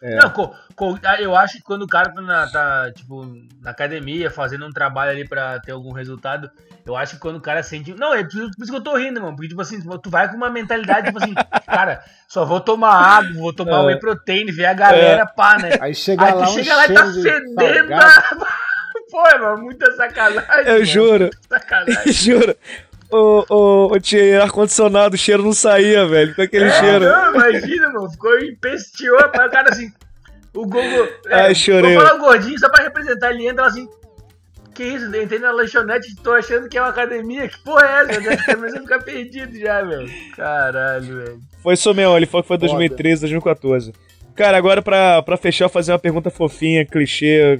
É. Não, co, co, eu acho que quando o cara tá, na, tá, tipo, na academia, fazendo um trabalho ali pra ter algum resultado, eu acho que quando o cara sente. Não, é por isso que eu tô rindo, mano. Porque, tipo assim, tu vai com uma mentalidade, tipo assim, (laughs) cara, só vou tomar água, vou tomar é. whey protein, ver a galera, é. pá, né? Aí chega Aí lá, tu um chega lá e tá fedendo. (laughs) Pô, mano, muita sacanagem. Eu mano. juro. Sacanagem. (laughs) Juro o, o, o tinha ar-condicionado, o cheiro não saía, velho. Com aquele é, cheiro. Não, imagina, mano. Ficou empesteou, o cara assim. O Google. É, Ai, chorei. Vou falar o gordinho só pra representar. Ele entra assim. Que isso? Entrei na lanchonete tô achando que é uma academia. Que porra é essa? Já começando a ficar perdido já, meu. Caralho, velho. Foi isso mesmo, ele falou que foi 2013, 2014. Cara, agora pra, pra fechar, fazer uma pergunta fofinha, clichê,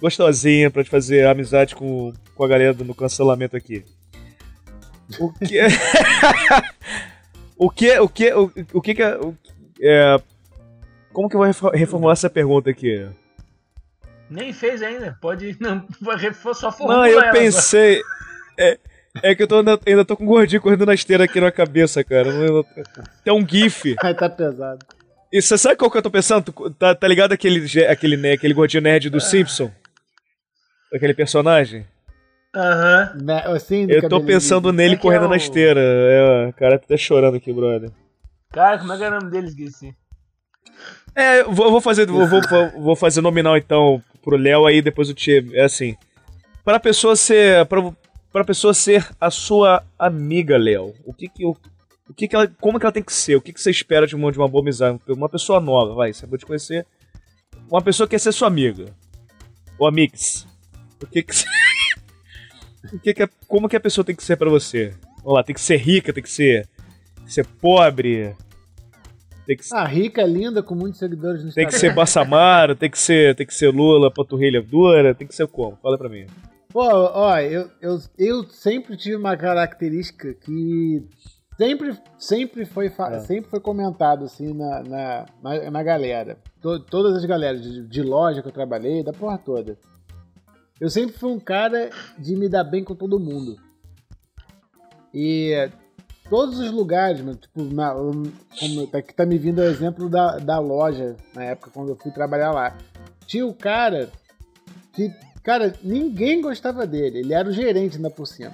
gostosinha, pra te fazer amizade com, com a galera do cancelamento aqui. (laughs) O que é. o que. O que. O, o que, que é, é. Como que eu vou reformular essa pergunta aqui? Nem fez ainda. Pode. Não, só formula Não, eu pensei. É, é que eu tô, ainda, ainda tô com um gordinho correndo na esteira aqui na cabeça, cara. Tem um GIF. (laughs) Vai tá pesado. E você sabe qual que eu tô pensando? Tá, tá ligado aquele, aquele, né, aquele gordinho nerd do ah. Simpson? Aquele personagem? Aham. Uhum. Assim, eu tô pensando nele é correndo é o... na esteira. É, o cara tá até chorando aqui, brother. Cara, como é que é o nome dele? Esqueci. É, vou, vou fazer vou, vou, vou, fazer nominal então pro Léo aí depois o Tchê. É assim. Pra pessoa ser. Pra, pra pessoa ser a sua amiga, Léo, o que que o, o que que ela, como que ela tem que ser? O que que você espera de uma, de uma boa amizade? Uma pessoa nova, vai, você acabou de conhecer. Uma pessoa que quer ser sua amiga. Ou amix. O que que você. Que, que é, como que a pessoa tem que ser para você? Vamos lá, tem que ser rica, tem que ser, tem que ser pobre. Tem que, ah, rica, linda, com muitos seguidores no Tem que ser Bassamara, tem que ser, tem que ser Lula, panturrilha dura, tem que ser como? Fala pra mim. Pô, ó, eu, eu, eu sempre tive uma característica que sempre, sempre, foi, é. sempre foi comentado assim na, na, na, na galera. todas as galeras de, de loja que eu trabalhei, da porra toda. Eu sempre fui um cara de me dar bem com todo mundo. E todos os lugares, mano, tipo, na, como, tá, que tá me vindo o exemplo da, da loja, na época quando eu fui trabalhar lá. Tinha o cara que, cara, ninguém gostava dele. Ele era o gerente ainda por cima.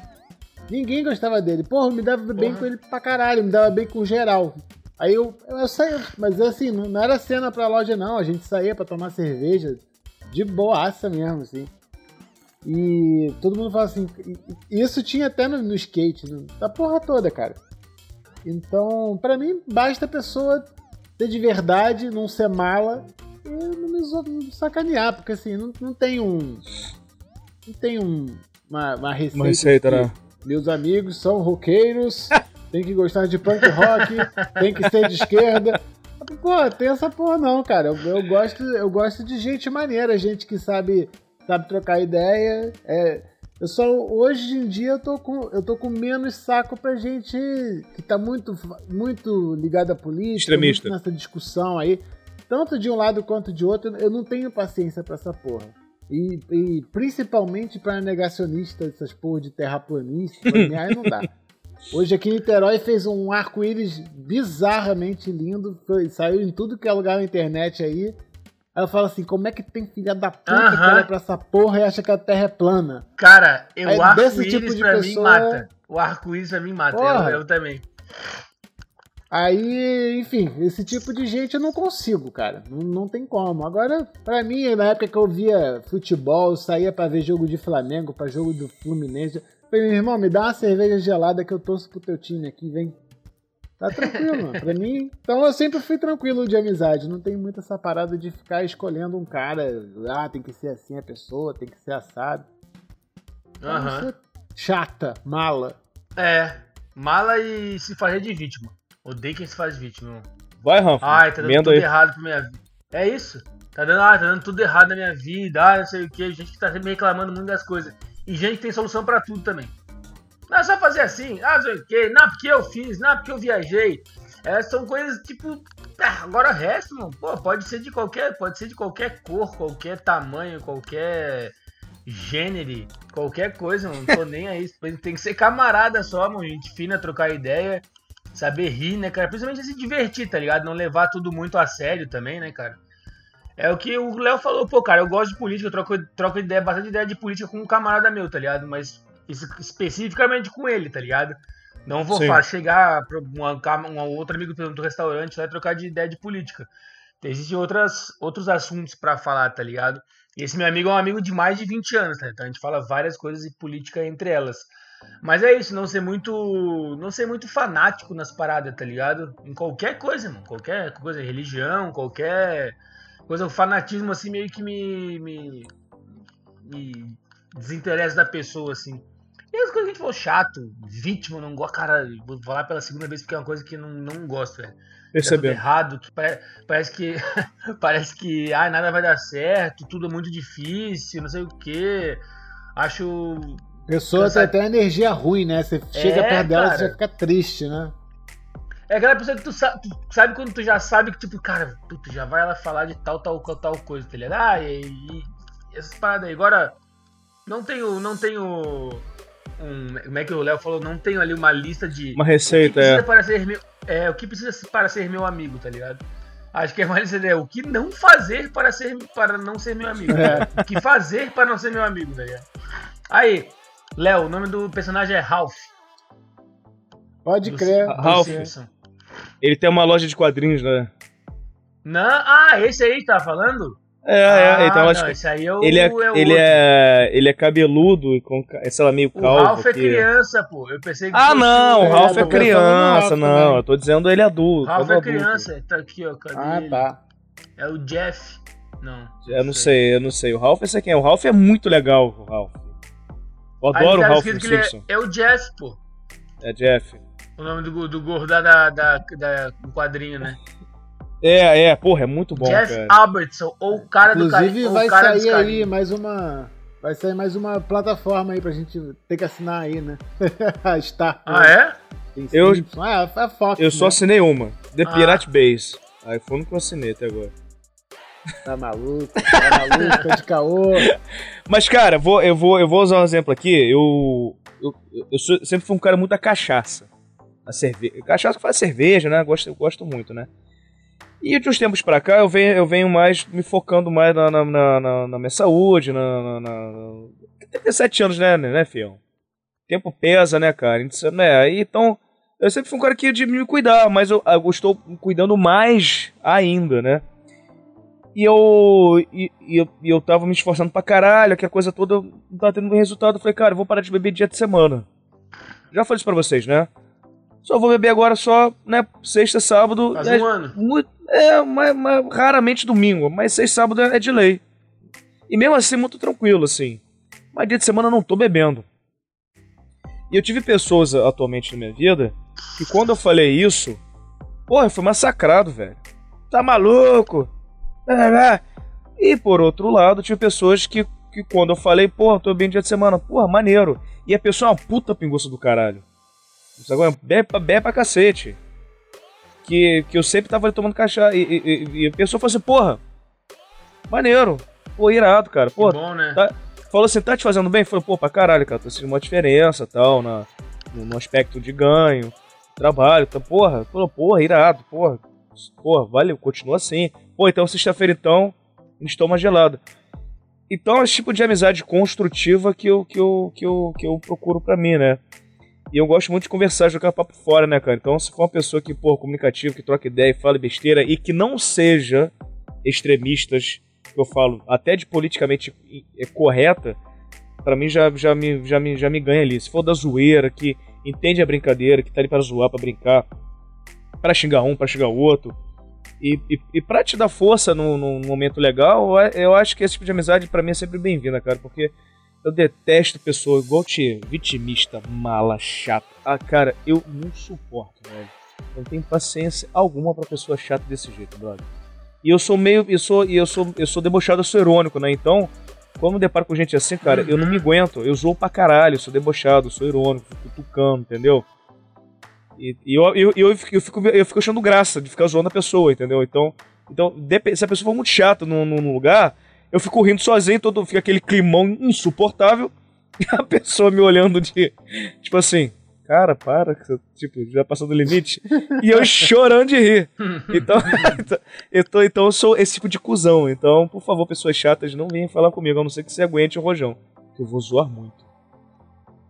Ninguém gostava dele. Porra, me dava bem com ele pra caralho, me dava bem com geral. Aí eu, eu saía, mas assim, não, não era cena pra loja não, a gente saía pra tomar cerveja de boaça mesmo, assim. E todo mundo fala assim. Isso tinha até no, no skate, no, da porra toda, cara. Então, para mim, basta a pessoa ter de verdade, não ser mala e não me sacanear, porque assim, não, não tem um. Não tem um, uma, uma receita. Uma receita, né? Meus amigos são roqueiros, (laughs) tem que gostar de punk rock, tem que ser de esquerda. Pô, tem essa porra não, cara. Eu, eu, gosto, eu gosto de gente maneira, gente que sabe sabe trocar ideia. É, eu só hoje em dia eu tô com eu tô com menos saco pra gente que tá muito muito ligado à política, Extremista. nessa discussão aí, tanto de um lado quanto de outro, eu não tenho paciência para essa porra. E, e principalmente para negacionista essas porra de terraplanista, aí não dá. (laughs) Hoje aqui em Niterói fez um arco-íris bizarramente lindo, foi, saiu em tudo que é lugar na internet aí. Eu falo assim, como é que tem filha da puta uh -huh. que olha pra essa porra e acha que a Terra é plana? Cara, eu, o arco-íris tipo pra pessoa... mim mata. O arco-íris pra mim mata, eu, eu, também. Aí, enfim, esse tipo de gente eu não consigo, cara. Não, não tem como. Agora, pra mim, na época que eu via futebol, eu saía pra ver jogo de Flamengo, pra jogo do Fluminense. Eu falei, meu irmão, me dá uma cerveja gelada que eu torço pro teu time aqui, vem. Tá tranquilo, mano. Pra mim. Então eu sempre fui tranquilo de amizade. Não tem muito essa parada de ficar escolhendo um cara. Ah, tem que ser assim a pessoa, tem que ser assado. Aham. Uhum. Chata, mala. É. Mala e se fazer de vítima. Odeio quem se faz de vítima, mano. Vai, Rafa. Ai, tá dando tudo aí. errado pra minha vida. É isso. Tá dando, ah, tá dando tudo errado na minha vida. Ah, não sei o que. Gente que tá sempre reclamando muito das coisas. E gente que tem solução pra tudo também. Só fazer assim, ah, não sei não, porque eu fiz, não, porque eu viajei. É, são coisas tipo. Ah, agora o resto, mano, pô, pode ser de qualquer. Pode ser de qualquer cor, qualquer tamanho, qualquer gênero, qualquer coisa, mano. Não tô nem aí. (laughs) Tem que ser camarada só, mano. Gente fina, trocar ideia, saber rir, né, cara? Principalmente se divertir, tá ligado? Não levar tudo muito a sério também, né, cara? É o que o Léo falou, pô, cara, eu gosto de política, eu troco, troco ideia, bastante ideia de política com um camarada meu, tá ligado? Mas especificamente com ele, tá ligado? Não vou falar, chegar pra uma, um outro amigo do restaurante lá e trocar de ideia de política. Existem outras, outros assuntos para falar, tá ligado? E esse meu amigo é um amigo de mais de 20 anos, tá? Então a gente fala várias coisas de política entre elas. Mas é isso, não ser muito. Não ser muito fanático nas paradas, tá ligado? Em qualquer coisa, mano. Qualquer coisa, religião, qualquer coisa, o fanatismo assim meio que me. me, me desinteressa da pessoa, assim. E as coisas que a gente falou chato, vítima, não gosto. Cara, vou falar pela segunda vez porque é uma coisa que não, não gosto, velho. Percebeu. errado, que pare, parece que. (laughs) parece que. Ai, nada vai dar certo, tudo é muito difícil, não sei o que. Acho. Pessoa tem até energia ruim, né? Você chega é, perto dela e já fica triste, né? É aquela pessoa que tu sabe, tu sabe, quando tu já sabe que, tipo, cara, tu já vai ela falar de tal, tal, tal coisa, tá ligado? Ah, e, e essas paradas aí. Agora, não tenho, não tenho um, como é que o Léo falou, não tenho ali uma lista de... Uma receita, é. Para ser meu, é. O que precisa para ser meu amigo, tá ligado? Acho que é mais ideia. O que não fazer para, ser, para não ser meu amigo. É. O que fazer para não ser meu amigo, tá ligado? Aí, Léo, o nome do personagem é Ralph. Pode crer. Ralph. Ele tem uma loja de quadrinhos, né? Não, ah, esse aí que tá falando? É, ah, é, então não, acho que esse aí é o, ele é, é ele é ele é cabeludo e com, sei lá, meio calvo. O Ralph é criança, pô. Eu pensei que Ah, não, o Ralph é, é criança, não. Eu tô dizendo ele é adulto. Ralph é criança, tá aqui, ó, cadê Ah, ele? tá. É o Jeff. Não. Eu não sei. sei, eu não sei. O Ralph é quem? O Ralph é muito legal, o Ralph. Eu adoro o Ralph do Simpson. É, é, o Jeff, pô. É Jeff. O nome do, do gordo da, da, da, do quadrinho, né? É, é, porra, é muito bom, Jeff cara. Albertson, ou o cara Inclusive, do vai sair aí mais uma. Vai sair mais uma plataforma aí pra gente ter que assinar aí, né? (laughs) Star. Ah, é? Eu, ah, é a Fox, eu né? só assinei uma. The ah. Pirate Base. Aí foi o que eu assinei até agora. Tá maluco, tá maluco, tá de caô. (laughs) Mas, cara, vou, eu, vou, eu vou usar um exemplo aqui. Eu, eu, eu sou, sempre fui um cara muito da cachaça. A cerveja. Cachaça que faz cerveja, né? Gosto, eu gosto muito, né? E de uns tempos pra cá eu venho, eu venho mais me focando mais na, na, na, na minha saúde, na, na, na... 37 anos, né, né, fião? O tempo pesa, né, cara? Então, né, então, eu sempre fui um cara que de me cuidar, mas eu, eu estou cuidando mais ainda, né? E eu, e, e, eu, e eu tava me esforçando pra caralho, que a coisa toda não tava tendo resultado. Eu falei, cara, eu vou parar de beber dia de semana. Já falei isso pra vocês, né? Só vou beber agora só, né, sexta, sábado. Faz um ano. Muito, é, mas, mas, raramente domingo, mas sexta, sábado é de lei. E mesmo assim, muito tranquilo, assim. Mas dia de semana eu não tô bebendo. E eu tive pessoas atualmente na minha vida que quando eu falei isso, porra, eu fui massacrado, velho. Tá maluco? (laughs) E por outro lado, tive pessoas que, que quando eu falei, porra, tô bem dia de semana, porra, maneiro. E a pessoa é uma puta pinguça do caralho. Agora, bebe, bebe pra cacete. Que, que eu sempre tava tomando cachaça. E, e, e, a pessoa falou assim, porra, maneiro. Pô, irado, cara. Pô, bom, né? Tá, falou assim, tá te fazendo bem? Falei, pô, pra caralho, cara. Tô sentindo uma diferença tal, na, no, no aspecto de ganho, trabalho. Tá, porra, falou, porra, irado, porra. Porra, valeu, continua assim. Pô, então sexta-feira então, a gente toma gelada. Então é esse tipo de amizade construtiva que eu, que eu, que eu, que eu procuro pra mim, né? E eu gosto muito de conversar, jogar papo fora, né, cara? Então, se for uma pessoa que, pô, comunicativa, que troca ideia e fala besteira e que não seja extremistas, que eu falo, até de politicamente é, correta, para mim já, já, me, já, me, já me ganha ali. Se for da zoeira, que entende a brincadeira, que tá ali para zoar, para brincar, para xingar um, para xingar o outro, e, e, e pra te dar força num, num momento legal, eu acho que esse tipo de amizade para mim é sempre bem-vinda, cara, porque eu detesto pessoa igual te vitimista, mala, chata. Ah, cara, eu não suporto, velho. Não tenho paciência alguma pra pessoa chata desse jeito, brother. E eu sou meio. Eu sou, eu sou, eu sou debochado, eu sou irônico, né? Então, quando me deparo com gente assim, cara, eu não me aguento. Eu zoo pra caralho, eu sou debochado, eu sou irônico, fico tucando, entendeu? E, e eu, eu, eu, fico, eu, fico, eu fico achando graça de ficar zoando a pessoa, entendeu? Então, então se a pessoa for muito chata num, num lugar, eu fico rindo sozinho, todo, fica aquele climão insuportável, (laughs) e a pessoa me olhando de. Tipo assim, cara, para, que você, tipo, já passou do limite. e eu chorando de rir. (laughs) Então, então, (laughs) eu tô, então eu sou esse tipo de cuzão. Então, por favor, pessoas chatas, não venham falar comigo, a não ser que você aguente o rojão. Que eu vou zoar muito.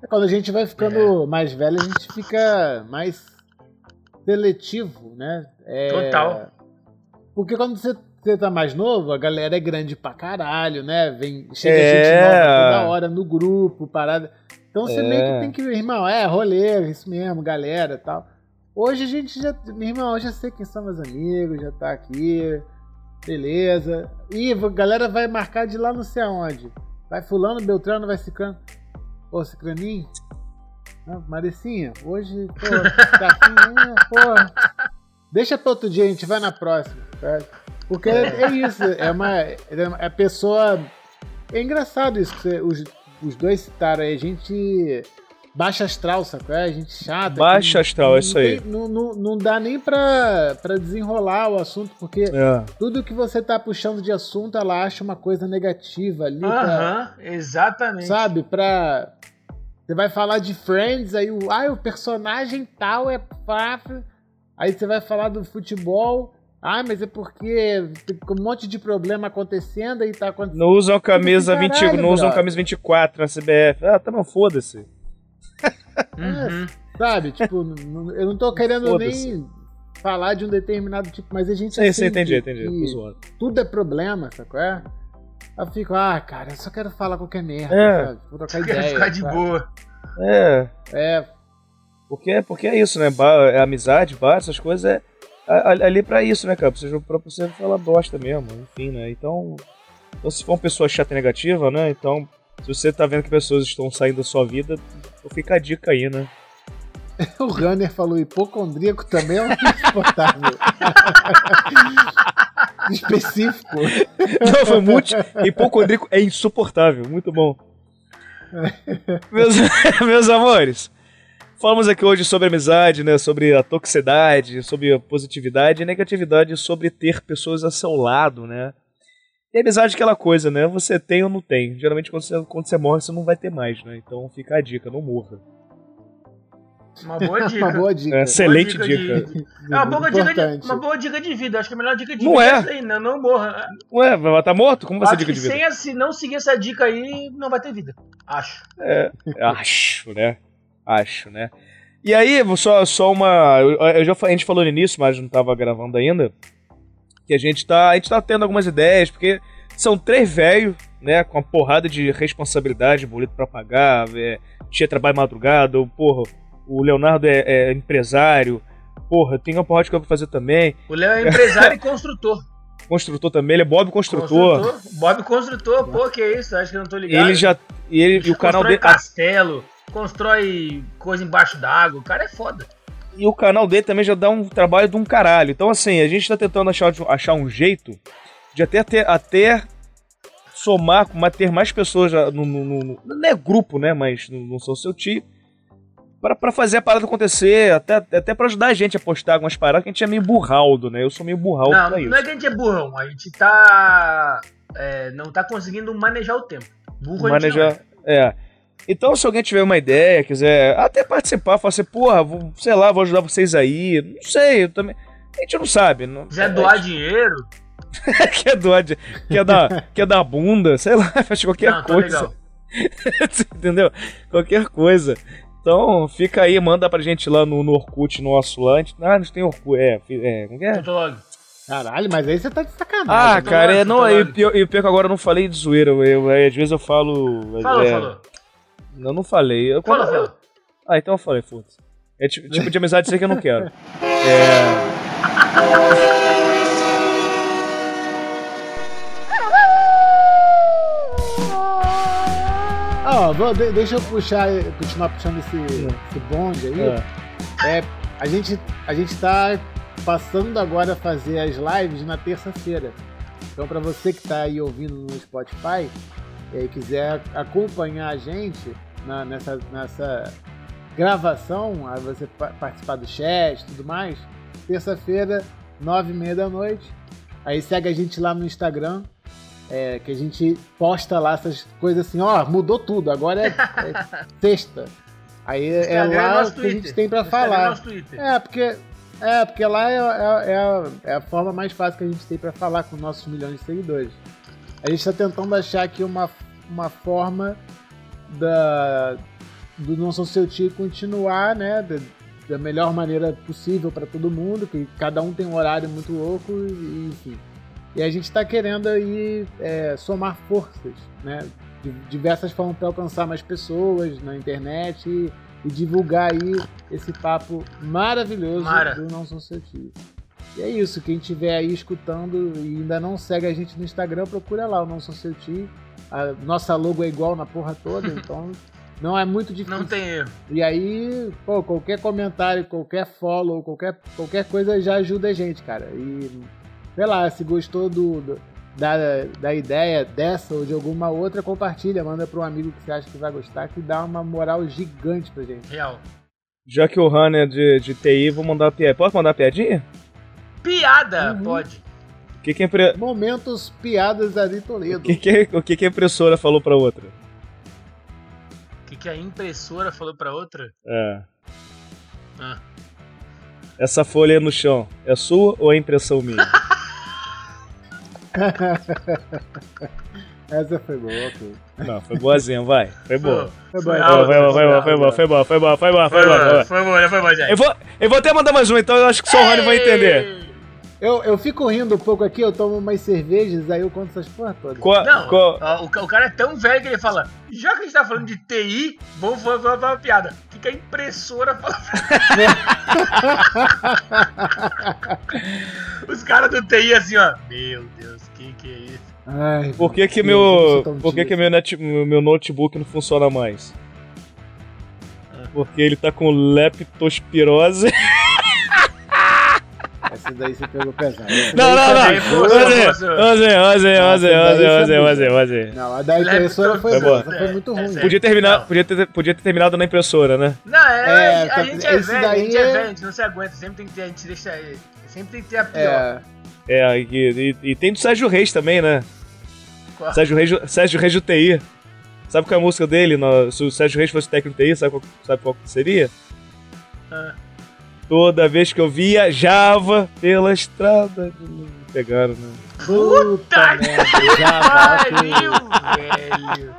É, quando a gente vai ficando mais velho, a gente fica mais seletivo, né? É, Total. Porque quando você, você tá mais novo, a galera é grande pra caralho, né? Vem, chega É. gente nova toda hora no grupo, parada. Então você É. meio que tem que, irmão, é rolê, isso mesmo, galera e tal. Hoje a gente já, meu irmão, eu já sei quem são meus amigos, já tá aqui, beleza. E a galera vai marcar de lá não sei aonde. Vai fulano, Beltrano, vai ciclano. Pô, ciclaninho? Ah, Maricinha, hoje, pô, tá afim, né? Pô, deixa pra outro dia, a gente vai na próxima. tá? Porque é, é isso, é uma, é a pessoa... É engraçado isso, que você- os, os dois citaram aí, a gente... Baixa astral, sacou? É, a gente chata. Baixa não- astral, é isso aí. tem- Não, não, não dá nem pra, pra desenrolar o assunto, porque É. tudo que você tá puxando de assunto, ela acha uma coisa negativa ali. Aham, exatamente. sabe? Pra. Você vai falar de Friends, aí o, ah, o personagem tal é fácil. Aí você vai falar do futebol. Ah, mas é porque tem um monte de problema acontecendo e tá acontecendo. Não usam camisa Caralho, 20, não usam camisa 24 na CBF. Ah, tá bom, foda-se. (laughs) Uhum. Sabe? Tipo, eu não tô querendo nem falar de um determinado tipo, mas a gente. Sim, sim, entendi, entendi. que Tô zoando. Tudo é problema, sacou? É? Eu fico, ah, cara, eu só quero falar qualquer merda, É. sabe? Vou trocar Quero ideia. ficar de sabe? boa. É, É, porque, porque é isso, né? Bar, é amizade, bar, essas coisas é ali pra isso, né, cara? Pra você, pra você falar bosta mesmo, enfim, né? Então, então, se for uma pessoa chata e negativa, né? Então, se você tá vendo que pessoas estão saindo da sua vida, fica a dica aí, né? (laughs) O Runner falou hipocondríaco também é um (laughs) insuportável. (laughs) Específico. Não, foi muito. Hipocondríaco é insuportável. Muito bom. meus, meus amores, falamos aqui hoje sobre amizade, né? Sobre a toxicidade, sobre a positividade e negatividade, sobre ter pessoas a seu lado, né? E amizade é aquela coisa, né? Você tem ou não tem. Geralmente quando você, quando você morre, você não vai ter mais, né? Então fica a dica, não morra. Uma boa (laughs) dica. Uma boa dica. É, excelente Boa dica. de- É uma boa, dica de, uma boa dica de vida. Acho que a melhor dica de Não vida é. é essa aí, né? Não morra. Ué, vai estar morto? Como vai ser dica de vida? sem se não seguir essa dica aí, não vai ter vida. Acho. Acho, né? Acho, né? E aí, só, só uma. Eu, já, a gente falou no início, mas não tava gravando ainda. Que a gente tá. A gente tá tendo algumas ideias, porque são três velhos, né? Com uma porrada de responsabilidade, boleto pra pagar, é, tinha trabalho madrugada, ou, porra, o Leonardo é, é empresário, porra, tem uma porrada de coisa pra fazer também. O Léo é empresário e construtor. (laughs) Construtor também, ele é Bob Construtor. Bob Construtor, pô, que isso? Acho que eu não tô ligado. Ele já. E, ele, e o canal constrói dele. castelo, constrói coisa embaixo d'água. O cara é foda. E o canal dele também já dá um trabalho de um caralho. Então, assim, a gente tá tentando achar, achar um jeito de até, ter, até somar, ter mais pessoas no, no, no- Não é grupo, né? Mas no, no seu tio. Pra, fazer a parada acontecer, até, até pra ajudar a gente a postar algumas paradas, que a gente é meio burraldo, né? Eu sou meio burraldo Não, pra isso. não é que a gente é burrão. A gente tá. é, não tá conseguindo manejar o tempo. Burro a gente não Manejar. É. Então, se alguém tiver uma ideia, quiser até participar, falar assim, porra, vou, sei lá, vou ajudar vocês aí. Não sei, eu também. A gente não sabe. Não, Quiser doar (laughs) dinheiro, quer doar, de- quer dar, quer dar bunda, sei lá, (laughs) faz qualquer não, tá coisa. legal. (laughs) Entendeu? Qualquer coisa. Então, fica aí, manda pra gente lá no, no Orkut nosso lá. A gente- Ah, a gente tem Orkut, é, é, como que é? Fotolog. Caralho, mas aí você tá de sacanagem. Ah, né? cara, é, não, e pior, pior que agora eu não falei de zoeira, eu, eu- às vezes eu falo... Falou, é, falou. Eu não falei. Eu, quando- falou. Ah, então eu falei, foda-se. É tipo, tipo de amizade assim que eu não quero. (laughs) É... Ó, vou- de- deixa eu puxar, continuar puxando esse, esse bonde aí. é. É, a gente, a gente tá passando agora a fazer as lives na terça-feira. Então, para você que tá aí ouvindo no Spotify e quiser acompanhar a gente na- nessa, nessa gravação, aí você pa- participar do chat e tudo mais, terça-feira, nove e meia da noite. Aí segue a gente lá no Instagram, é, que a gente posta lá essas coisas assim, ó, mudou tudo, agora é, é (laughs) sexta. Aí é é lá nosso que a gente Twitter. tem Instagram é falar. Twitter. É, porque, é, porque lá é, é- é a, é a forma mais fácil que a gente tem pra falar com nossos milhões de seguidores. A gente tá tentando achar aqui uma, uma forma da, do Não Sou Seu Tio continuar, né? Da, da melhor maneira possível pra todo mundo, que cada um tem um horário muito louco, e, enfim. E a gente tá querendo aí é, somar forças, né? De diversas formas para alcançar mais pessoas na internet e, e divulgar aí esse papo maravilhoso Mara. do Não Sou Seu Tio. E é isso, quem estiver aí escutando e ainda não segue a gente no Instagram, procura lá o Não Sou Seu Tio. A nossa logo é igual na porra toda, (laughs) então não é muito difícil. Não tem erro. E aí, pô, qualquer comentário, qualquer follow, qualquer, qualquer coisa já ajuda a gente, cara. E, sei lá, se gostou do, do- da, da ideia dessa ou de alguma outra, compartilha, manda para um amigo que você acha que vai gostar, que dá uma moral gigante pra gente. Real. Já que o Han é de, de TI, vou mandar piada. Posso mandar piadinha? Piada, Uhum. pode. O que, que, a, impre- Momentos piadas ali o Toledo. que, que, o que, que a impressora falou pra outra? O que, que a impressora falou pra outra? É. Ah. Essa folha aí no chão, é sua ou é impressão minha? (laughs) Essa foi boa, pô. Não, foi boazinha, vai. Foi boa. Foi boa, Foi boa, foi boa, foi boa, foi boa, foi boa, foi boa, foi boa, foi boa. Foi bom, foi bom, gente. Eu vou, eu vou até mandar mais um, então eu acho que só o Rony vai entender. Eu, eu fico rindo um pouco aqui, eu tomo umas cervejas, aí eu conto essas porra todas. Qual- Não, ó, o, o cara é tão velho que ele fala: já que a gente tá falando de TI, vamos fazer uma, uma piada. O que, que a impressora fala? (laughs) Os caras do TI assim, ó. Meu Deus, que que é isso? Ai, Por que que meu, por que que meu, net, meu notebook não funciona mais? Ah. Porque ele tá com leptospirose. (laughs) Essa daí você pegou pesado. Não, não, não. Onze, você onze, é onze, boa. onze. Não, a da impressora foi Foi boa, foi muito É, ruim. é Podia terminar, podia ter, podia ter terminado na impressora, né? Não, é, É, a tá- gente é velho, a gente é é- velho, a gente não se aguenta. Sempre tem que ter, a gente deixa. Sempre tem que ter a pior. É, É, e, e- e tem do Sérgio Reis também, né? Qual? Sérgio Reis, Sérgio Reis do TI. Sabe qual é a música dele? No- se o Sérgio Reis fosse técnico TI, sabe qual, sabe qual seria? Ah. Toda vez que eu viajava pela estrada. de- Pegaram, né? puta merda, já Pariu, bateu. velho.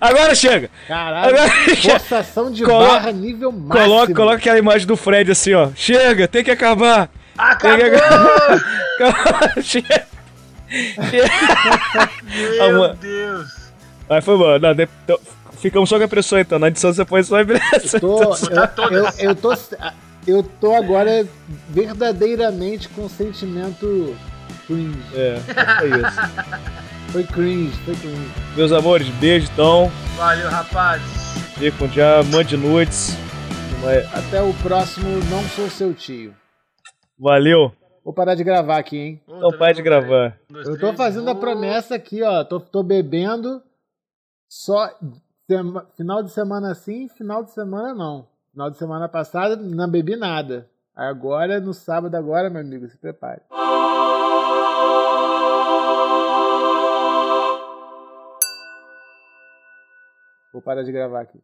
Agora chega! Caralho, Agora forçação de Colo- barra nível máximo. Coloca, coloca aquela imagem do Fred assim, ó. Chega, tem que acabar! Acabou! (laughs) chega! Meu Amor. Deus! Aí foi bom. Não, de- então, ficamos só com a impressão então. Na edição você põe só a impressão. Tô, Botar eu, eu, eu tô, (laughs) eu tô agora verdadeiramente com sentimento cringe. É, foi isso. Foi cringe, foi cringe. Meus amores, beijo então. Valeu, rapazes. Ficam já, mande nudes. Vai- Até o próximo Não Sou Seu Tio. Valeu. Vou parar de gravar aqui, hein? Então para de gravar. Um, dois, Eu tô três, fazendo a vou- promessa aqui, ó. Tô, tô bebendo só sema- final de semana sim, final de semana não. Final de semana passada não bebi nada. Agora, no sábado agora, meu amigo, se prepare. Vou parar de gravar aqui.